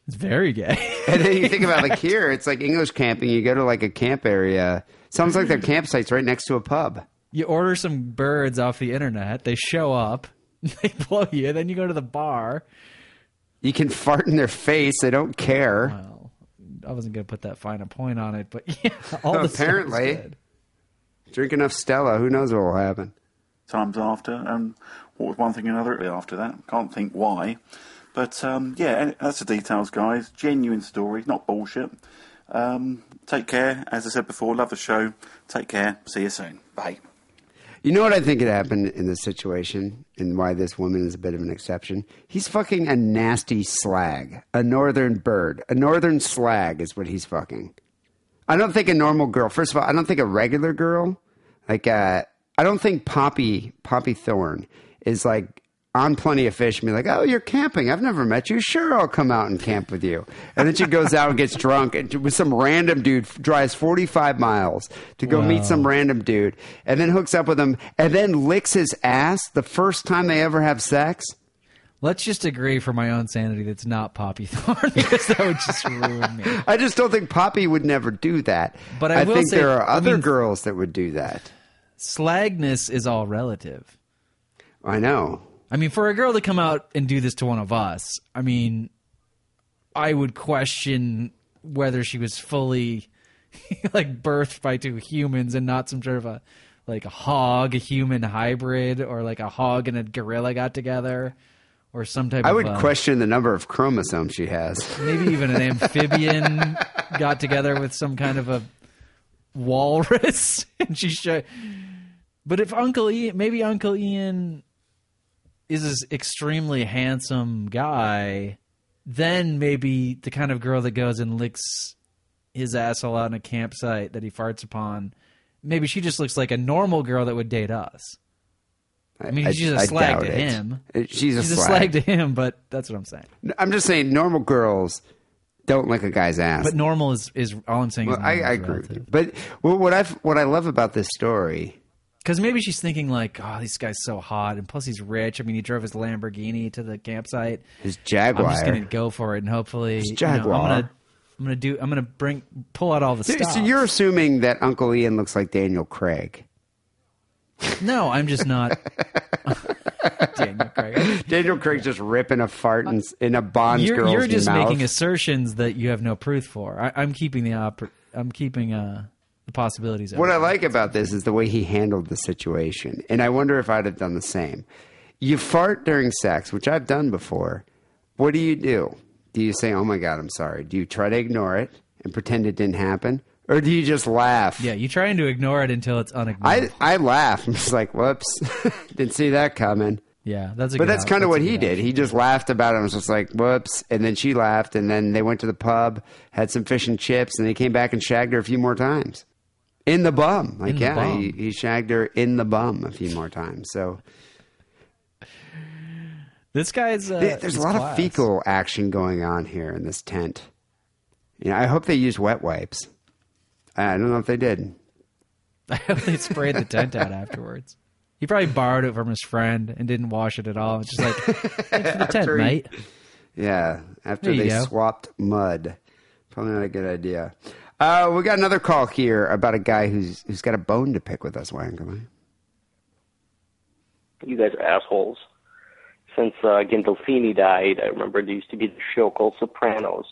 It's very gay. And then you think about like (laughs) here, it's like English camping. You go to like a camp area. Sounds like their (laughs) campsite's right next to a pub. you order some birds off the internet, they show up, (laughs) they blow you, then you go to the bar. You can fart in their face. They don't care. Well, I wasn't gonna put that fine a point on it, but (laughs) yeah, all the Apparently. good. Drink enough Stella. Who knows what will happen? times after, and what was one thing and another after that? Can't think why. But um, yeah, that's the details, guys. Genuine story, not bullshit. Um, take care. As I said before, love the show. Take care. See you soon. Bye. You know what I think had happened in this situation and why this woman is a bit of an exception? He's fucking a nasty slag. A northern bird. A northern slag is what he's fucking. I don't think a normal girl, first of all, I don't think a regular girl, like, uh, I don't think Poppy, Poppy Thorne is like on Plenty of Fish and be like, oh, you're camping. I've never met you. Sure, I'll come out and camp with you. And then she goes out and gets drunk and with some random dude, drives 45 miles to go meet some random dude and then hooks up with him and then licks his ass the first time they ever have sex. Let's just agree for my own sanity that's not Poppy (laughs) Thorne because that would just ruin me. I just don't think Poppy would never do that. But I will think say- there are I other mean- girls that would do that. Slagness is all relative. I know. I mean, for a girl to come out and do this to one of us, I mean, I would question whether she was fully (laughs) like birthed by two humans and not some sort of a like a hog, a human hybrid, or like a hog and a gorilla got together, or some type I of would uh, question the number of chromosomes she has. (laughs) maybe even an amphibian got together with some kind of a walrus (laughs) and she should but if uncle ian maybe uncle ian is this extremely handsome guy then maybe the kind of girl that goes and licks his asshole out in a campsite that he farts upon maybe she just looks like a normal girl that would date us i mean she's a I slag to it. him Uh, She's a she's a slag. slag to him but that's what i'm saying I'm just saying, normal girls don't lick a guy's ass. but normal is is all i'm saying well, is I, I agree with you. But well, what I what I love about this story Because maybe she's thinking like, oh, this guy's so hot, and plus he's rich. I mean, he drove his Lamborghini to the campsite. His Jaguar. I'm just gonna go for it, and hopefully, His you know, Jaguar. I'm gonna, I'm gonna do, I'm gonna bring, pull out all the so, stuff. so you're assuming that Uncle Ian looks like Daniel Craig. no, I'm just not. (laughs) Daniel Craig. Daniel Craig's just ripping a fart in, in a Bond You're, girl's you're just mouth. making assertions that you have no proof for. I, I'm keeping the oper- I'm keeping uh, the possibilities. What I like about this is the way he handled the situation, and I wonder if I'd have done the same. You fart during sex, which I've done before. What do you do? Do you say, "Oh my god, I'm sorry"? Do you try to ignore it and pretend it didn't happen, or do you just laugh? Yeah, you're trying to ignore it until it's I unignorable. I laugh. (laughs) I'm just like, "Whoops, (laughs) didn't see that coming." yeah, that's a But that's kind of what he did. option. He just laughed about it. and was just like, "Whoops," and then she laughed, and then they went to the pub, had some fish and chips, and they came back and shagged her a few more times in the bum. Like, In yeah, bum. He, he shagged her in the bum a few more times. So This guy's uh, there's a lot class. of fecal action going on here in this tent. You know, I hope they used wet wipes. I don't know if they did. (laughs) I hope they sprayed the tent out (laughs) afterwards. He probably borrowed it from his friend and didn't wash it at all. It's just like thanks for the (laughs) tent, he- mate. Yeah, after they go. swapped mud. Probably not a good idea. Uh, we got another call here about a guy who's who's got a bone to pick with us, Wackerly. You guys are assholes. Since uh, Gandolfini died, I remember there used to be the show called Sopranos,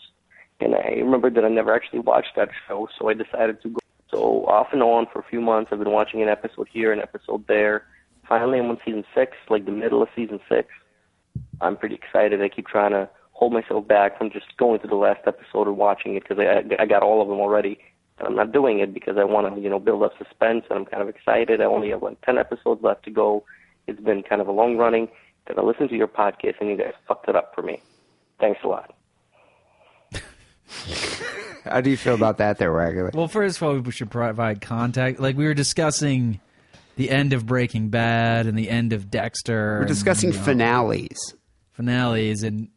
and I remember that I never actually watched that show, so I decided to go. So off and on for a few months, I've been watching an episode here, an episode there. Finally, I'm on season six, like the middle of season six. I'm pretty excited. I keep trying to hold myself back from just going to the last episode and watching it because I, I got all of them already. And I'm not doing it because I want to, you know, build up suspense, and I'm kind of excited. I only have like ten episodes left to go. It's been kind of a long running. Then I listened to your podcast, and you guys fucked it up for me. Thanks a lot. (laughs) How do you feel about that, there, Wagger? Well, first of all, we should provide contact. Like we were discussing the end of Breaking Bad and the end of Dexter. We're and, discussing you know, finales. finales, and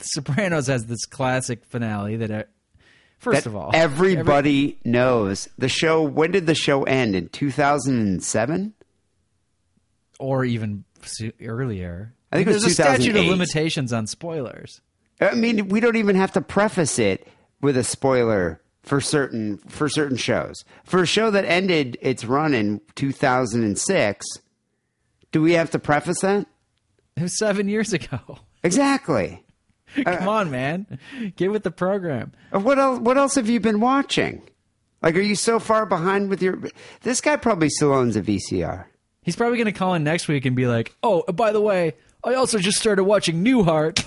Sopranos has this classic finale that. Uh, first that of all, everybody knows the show. When did the show end? In two thousand and seven. or even earlier. I think it was there's a statute of limitations on spoilers. I mean, we don't even have to preface it with a spoiler for certain for certain shows. For a show that ended its run in 2006, do we have to preface that? It was seven years ago. Exactly. (laughs) Come on, man, get with the program. Uh, What else? What else have you been watching? Like, are you so far behind with your? This guy probably still owns a VCR. He's probably going to call in next week and be like, "Oh, by the way, I also just started watching Newhart."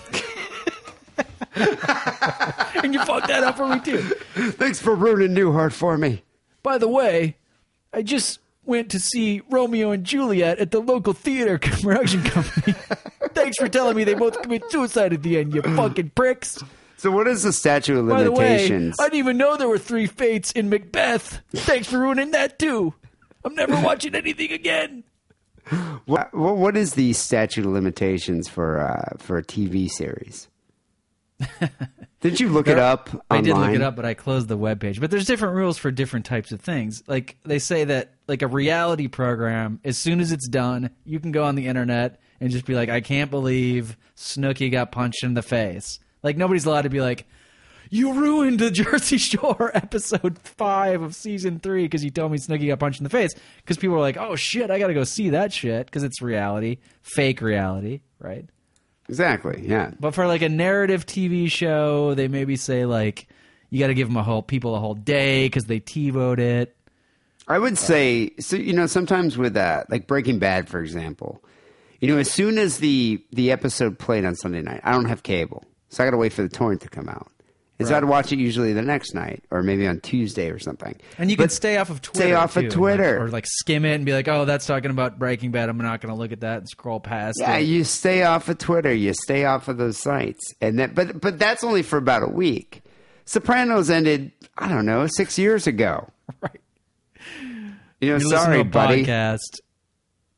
(laughs) and you fucked that up for me too. Thanks for ruining Newhart for me. By the way, I just went to see Romeo and Juliet at the local theater (laughs) production company. Thanks for telling me they both commit suicide at the end, you (clears throat) fucking pricks. So, what is the statute of By the way, limitations? I didn't even know there were three fates in Macbeth. Thanks for ruining that too. I'm never (laughs) watching anything again. what, what what is the statute of limitations for uh, for a TV series? (laughs) Did you look it up? I did look online? it up, but I closed the webpage. But there's different rules for different types of things. Like they say that like a reality program, as soon as it's done, you can go on the internet and just be like, I can't believe Snooki got punched in the face. Like nobody's allowed to be like, you ruined the (laughs) Jersey Shore episode five of season three because you told me Snooki got punched in the face. Because people are like, oh shit, I got to go see that shit because it's reality, fake reality, right? Exactly. Yeah. But for like a narrative TV show, they maybe say like you got to give them a whole people a whole day because they TiVoed it. I would say so. You know, sometimes with that, like Breaking Bad, for example, you know, as soon as the the episode played on Sunday night, I don't have cable, so I got to wait for the torrent to come out. And so I'd watch it usually the next night, or maybe on Tuesday or something. And you But stay off of Twitter. Stay off too, of Twitter. like- or like skim it and be like, "Oh, that's talking about Breaking Bad. I'm not going to look at that and scroll past." Yeah, it. you stay off of Twitter. You stay off of those sites, and that. But but that's only for about a week. Sopranos ended. I don't know, six years ago. (laughs) Right. You know, You sorry, buddy. podcast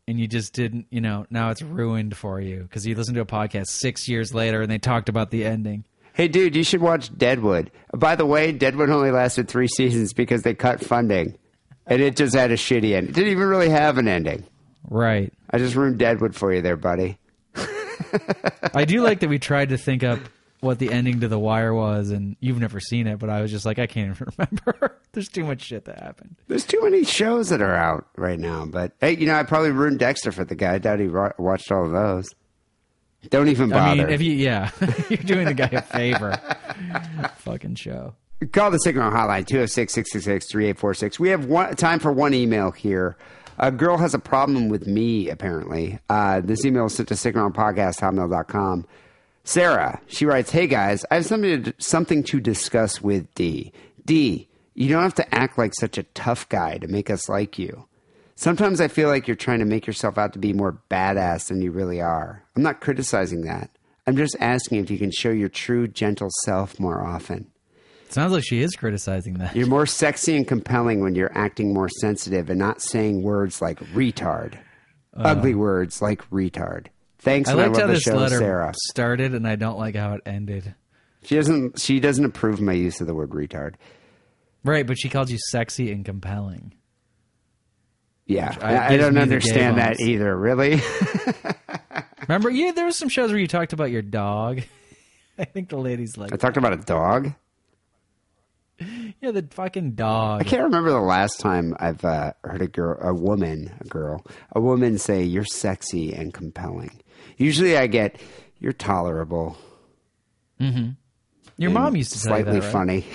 and you just didn't. You know, now it's ruined for you because you listened to a podcast six years later and they talked about the ending. Hey, dude, you should watch Deadwood. By the way, Deadwood only lasted three (laughs) seasons because they cut funding. and it just had a shitty end. It didn't even really have an ending. Right. I just ruined Deadwood for you there, buddy. (laughs) I do like that we tried to think up what the ending to The Wire was, and you've never seen it, but I was just like, I can't even (laughs) remember. There's too much shit that happened. There's too many shows that are out right now. But hey, you know, I probably ruined Dexter for the guy. I doubt he ro- watched all of those. Don't even bother. I mean, if you, yeah, (laughs) you're doing the guy a favor. (laughs) Fucking show. Call the Sick and Wrong Hotline, 206 666 3846. We have one, time for one email here. A girl has a problem with me, apparently. Uh, this email is sent to sickandwrongpodcast.hotmail.com. Sarah, she writes, Hey guys, I have something to, something to discuss with D. D, you don't have to act like such a tough guy to make us like you. Sometimes I feel like you're trying to make yourself out to be more badass than you really are. I'm not criticizing that. I'm just asking if you can show your true, gentle self more often. Sounds like she is criticizing that. You're more sexy and compelling when you're acting more sensitive and not saying words like retard. Uh. Ugly words like retard. Thanks, I I liked love how this show, letter Sarah. started, and I don't like how it ended. She doesn't. She doesn't approve my use of the word retard. Right, but she called you sexy and compelling. Yeah, I- I, I don't understand that either. Really? (laughs) Remember, yeah, there was some shows where you talked about your dog. (laughs) I think the ladies like, I talked about a dog. yeah, the fucking dog. I can't remember the last time I've uh, heard a girl, a woman, a girl, a woman say you're sexy and compelling. Usually, I get you're tolerable. Mm-hmm. Your mom used to say slightly that, right?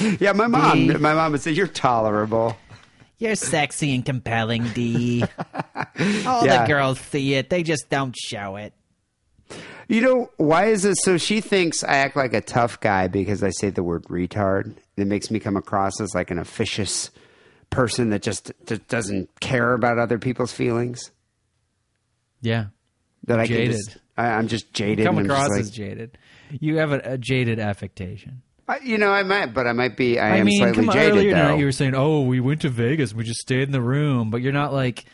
funny. (laughs) yeah, my mom. Dee. My mom would say you're tolerable. You're sexy and compelling, D. (laughs) All Yeah. the girls see it; they just don't show it. You know why is it? So she thinks I act like a tough guy because I say the word retard. It makes me come across as like an officious person that just, just doesn't care about other people's feelings. Yeah, That I can Jaded. just, I, I'm just jaded. come I'm just across like- as jaded. You have a, a jaded affectation. I, you know, I might, but I might be. I, I, am mean, slightly come on, jaded earlier though. you were saying, "Oh, we went to Vegas. We just stayed in the room," but you're not like,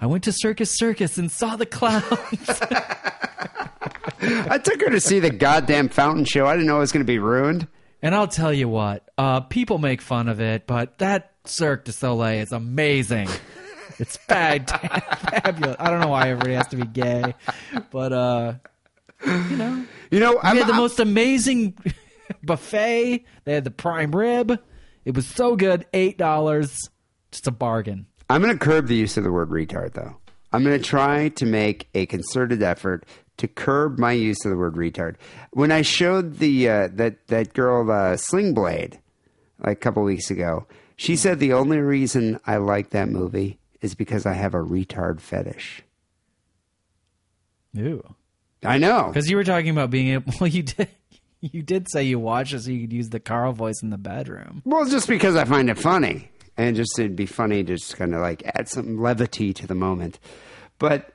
"I went to Circus Circus and saw the clowns." (laughs) I took her to see the goddamn fountain show. I didn't know it was going to be ruined. and I'll tell you what, uh, people make fun of it, but that Cirque du Soleil is amazing. It's fab- (laughs) fabulous. I don't know why everybody has to be gay, but uh, You know, we I'm, had the I'm- most amazing buffet. They had the prime rib. It was so good. Eight dollars, just a bargain. I'm going to curb the use of the word retard, though. I'm going to try to make a concerted effort to curb my use of the word retard. When I showed the uh, that that girl uh, Sling Blade like a couple weeks ago, she said the only reason I like that movie is because I have a retard fetish. Ew. I know. Because you were talking about being able. (laughs) Well, you did. You did say you watched it so you could use the Carl voice in the bedroom. Well, just because I find it funny, and just it'd be funny to just kind of like add some levity to the moment. But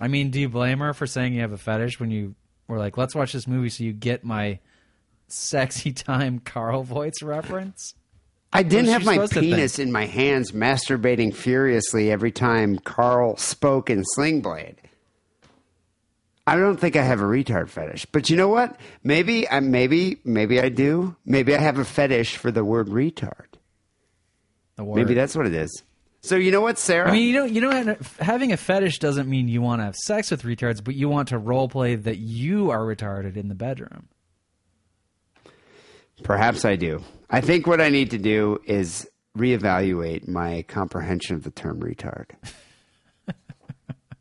I mean, do you blame her for saying you have a fetish when you were like, "Let's watch this movie so you get my sexy time Carl voice reference"? I didn't have my supposed to think? penis in my hands masturbating furiously every time Carl spoke in Sling Blade. I don't think I have a retard fetish, but you know what? Maybe I maybe maybe I do. Maybe I have a fetish for the word retard. The word. Maybe that's what it is. So you know what, Sarah? I mean, you know, you know, having a fetish doesn't mean you want to have sex with retards, but you want to role play that you are retarded in the bedroom. Perhaps I do. I think what I need to do is reevaluate my comprehension of the term retard.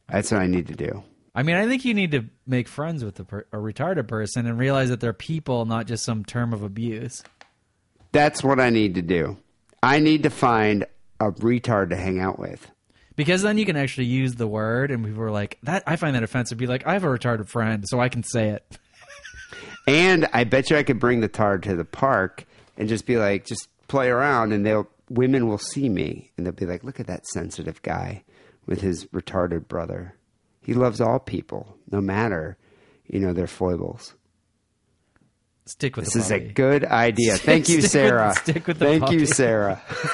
That's what I need to do. I mean, I think you need to make friends with a, per- a retarded person and realize that they're people, not just some term of abuse. That's what I need to do. I need to find a retard to hang out with. Because then you can actually use the word, and people are like, "That I find that offensive." Be like, "I have a retarded friend, so I can say it." And I bet you I could bring the tard to the park and just be like, just play around, and they'll women will see me and they'll be like, look at that sensitive guy with his retarded brother. He loves all people, no matter you know their foibles. Stick with This is a good idea. (laughs) Thank you, Stick with- Sarah. stick with the Thank you, puppy. Sarah. (laughs) (laughs)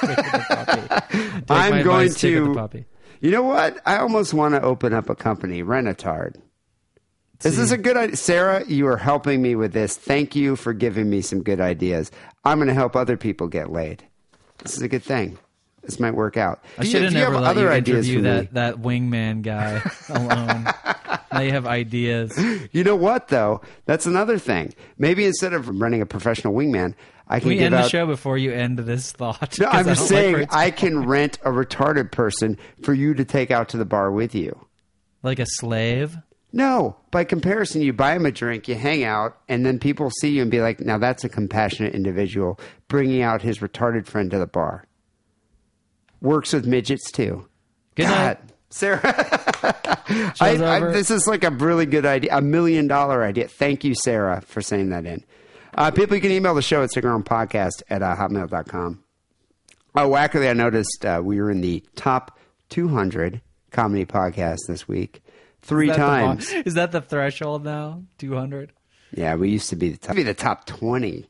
Take I'm going advice, to- You know what? I almost want to open up a company, Renatard. Is this See. a good idea? Sarah, you are helping me with this. Thank you for giving me some good ideas. I'm going to help other people get laid. This is a good thing. this might work out. I should have never let other you ideas interview me? that, that wingman guy (laughs) alone. now you have ideas. You know what though? That's another thing. Maybe instead of running a professional wingman, I can Can we end out. the show before you end this thought? No, (laughs) I'm just don't like saying I can rent a retarded person for you to take out to the bar with you. like a slave. No, by comparison, you buy him a drink, you hang out, and then people see you and be like, "Now that's a compassionate individual bringing out his retarded friend to the bar." Works with midgets too. Good God, night. Sarah. (laughs) I, I, this is like a really good idea, a million dollar idea. Thank you, Sarah, for saying that in. Uh, people, you can email the show at podcast at uh, hotmail.com. Oh, Wackerly, I noticed uh, we were in the top 200 comedy podcasts this week. Three Is that the times. (laughs) Is that the threshold now? Two hundred. Yeah, we used to be the top, be the top 20.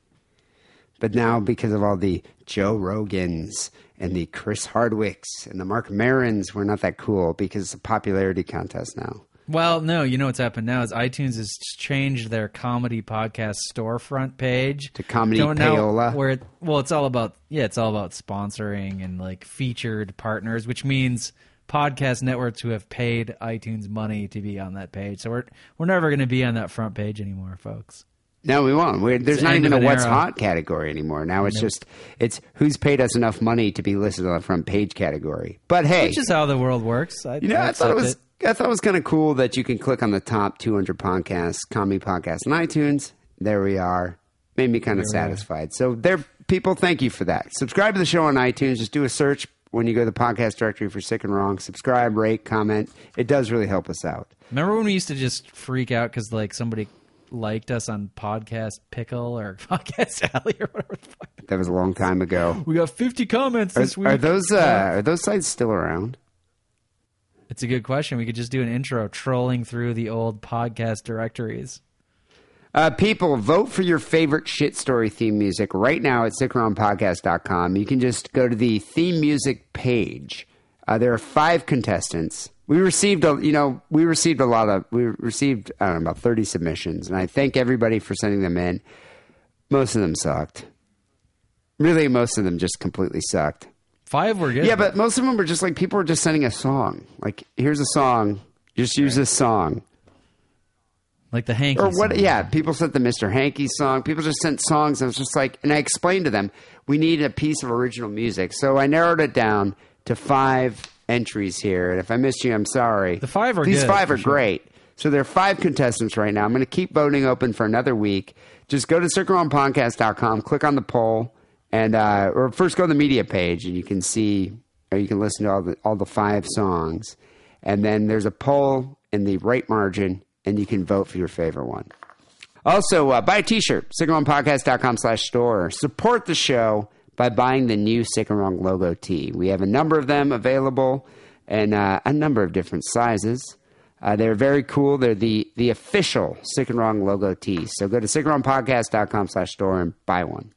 But now, because of all the Joe Rogans and the Chris Hardwicks and the Marc Marons, we're not that cool because it's a popularity contest now. Well, no, you know what's happened now is iTunes has changed their comedy podcast storefront page To Comedy now Payola? where it, well, it's all about yeah, it's all about sponsoring and like featured partners, which means podcast networks who have paid iTunes money to be on that page. So we're we're never going to be on that front page anymore, folks. No, we won't. We're, there's It's not even a what's era. hot category anymore. Now it's just it's who's paid us enough money to be listed on the front page category. But hey, Which is how the world works. I, You know, I I thought it was I thought it was kind of cool that you can click on the top 200 podcasts, comedy podcasts on iTunes. There we are. Made me kind of satisfied. So there, people, thank you for that. Subscribe to the show on iTunes. Just do a search when you go to the podcast directory for Sick and Wrong. Subscribe, rate, comment. It does really help us out. Remember when we used to just freak out because like somebody liked us on podcast pickle or (laughs) podcast alley or whatever. The fuck. That was a long time ago. We got fifty comments Are, this week. are those uh, are those sites still around? It's a good question. We could just do an intro trolling through the old podcast directories. Uh, people, vote for your favorite shit story theme music right now at sickandwrongpodcast.com. You can just go to the theme music page. Uh, there are five contestants. We received a, you know, we received a lot of, we received, I don't know, about 30 submissions, and I thank everybody for sending them in. Most of them sucked. Really, most of them just completely sucked. Five were good. Yeah, but most of them were just like people were just sending a song. Like, here's a song. Just use this song. Like the Hanky Or what? song. Yeah, people sent the Mr. Hanky song. People just sent songs. I was just like, and I explained to them, we need a piece of original music. So I narrowed it down to five entries here. And if I missed you, I'm sorry. The five are These good, five are sure. great. So there are five contestants right now. I'm going to keep voting open for another week. Just go to sickandwrongpodcast.com, click on the poll, and uh, or first go to the media page, and you can see or you can listen to all the all the five songs. And then there's a poll in the right margin, and you can vote for your favorite one. Also, uh, buy a t-shirt, sickandwrongpodcast.com slash store. Support the show by buying the new Sick and Wrong logo tee. We have a number of them available and uh, a number of different sizes. Uh, they're very cool. They're the, the official Sick and Wrong logo tee. So go to sickandwrongpodcast.com slash store and buy one.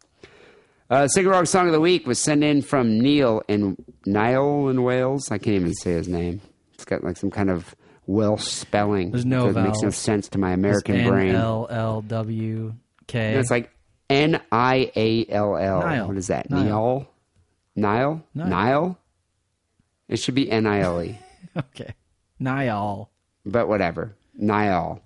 Uh, Wrong song of the week was sent in from Neil in Niall in Wales. I can't even say his name. It's got like some kind of Welsh spelling. There's no that makes no vowels. sense to my American brain. N L L W K. It's like N I A L L. Niall. What is that? Niall. Niall? Nile? Nile? It should be N I L E, (laughs) okay. Niall. but whatever. Niall.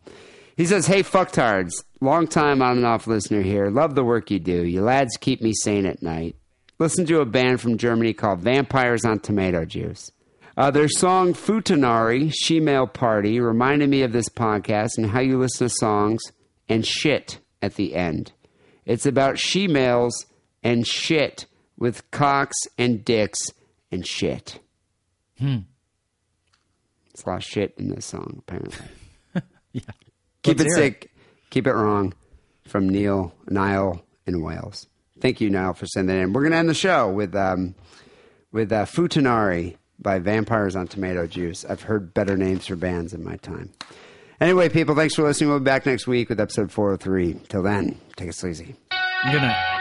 He says, Hey, fucktards. Long time on and off listener here. Love the work you do. You lads keep me sane at night. Listen to a band from Germany called Vampires on Tomato Juice. Uh, their song Futanari, She-Male Party, reminded me of this podcast and how you listen to songs and shit at the end. It's about she-males and shit with cocks and dicks and shit. Hmm. It's a lot of shit in this song, apparently. (laughs) (laughs) Yeah. Keep Let's it sick. Keep it wrong. From Neil, Niall in Wales. Thank you, Niall, for sending that in. We're going to end the show with um, with uh, Futanari by Vampires on Tomato Juice. I've heard better names for bands in my time. Anyway, people, thanks for listening. We'll be back next week with episode 403. Till then, take it sleazy. Good night.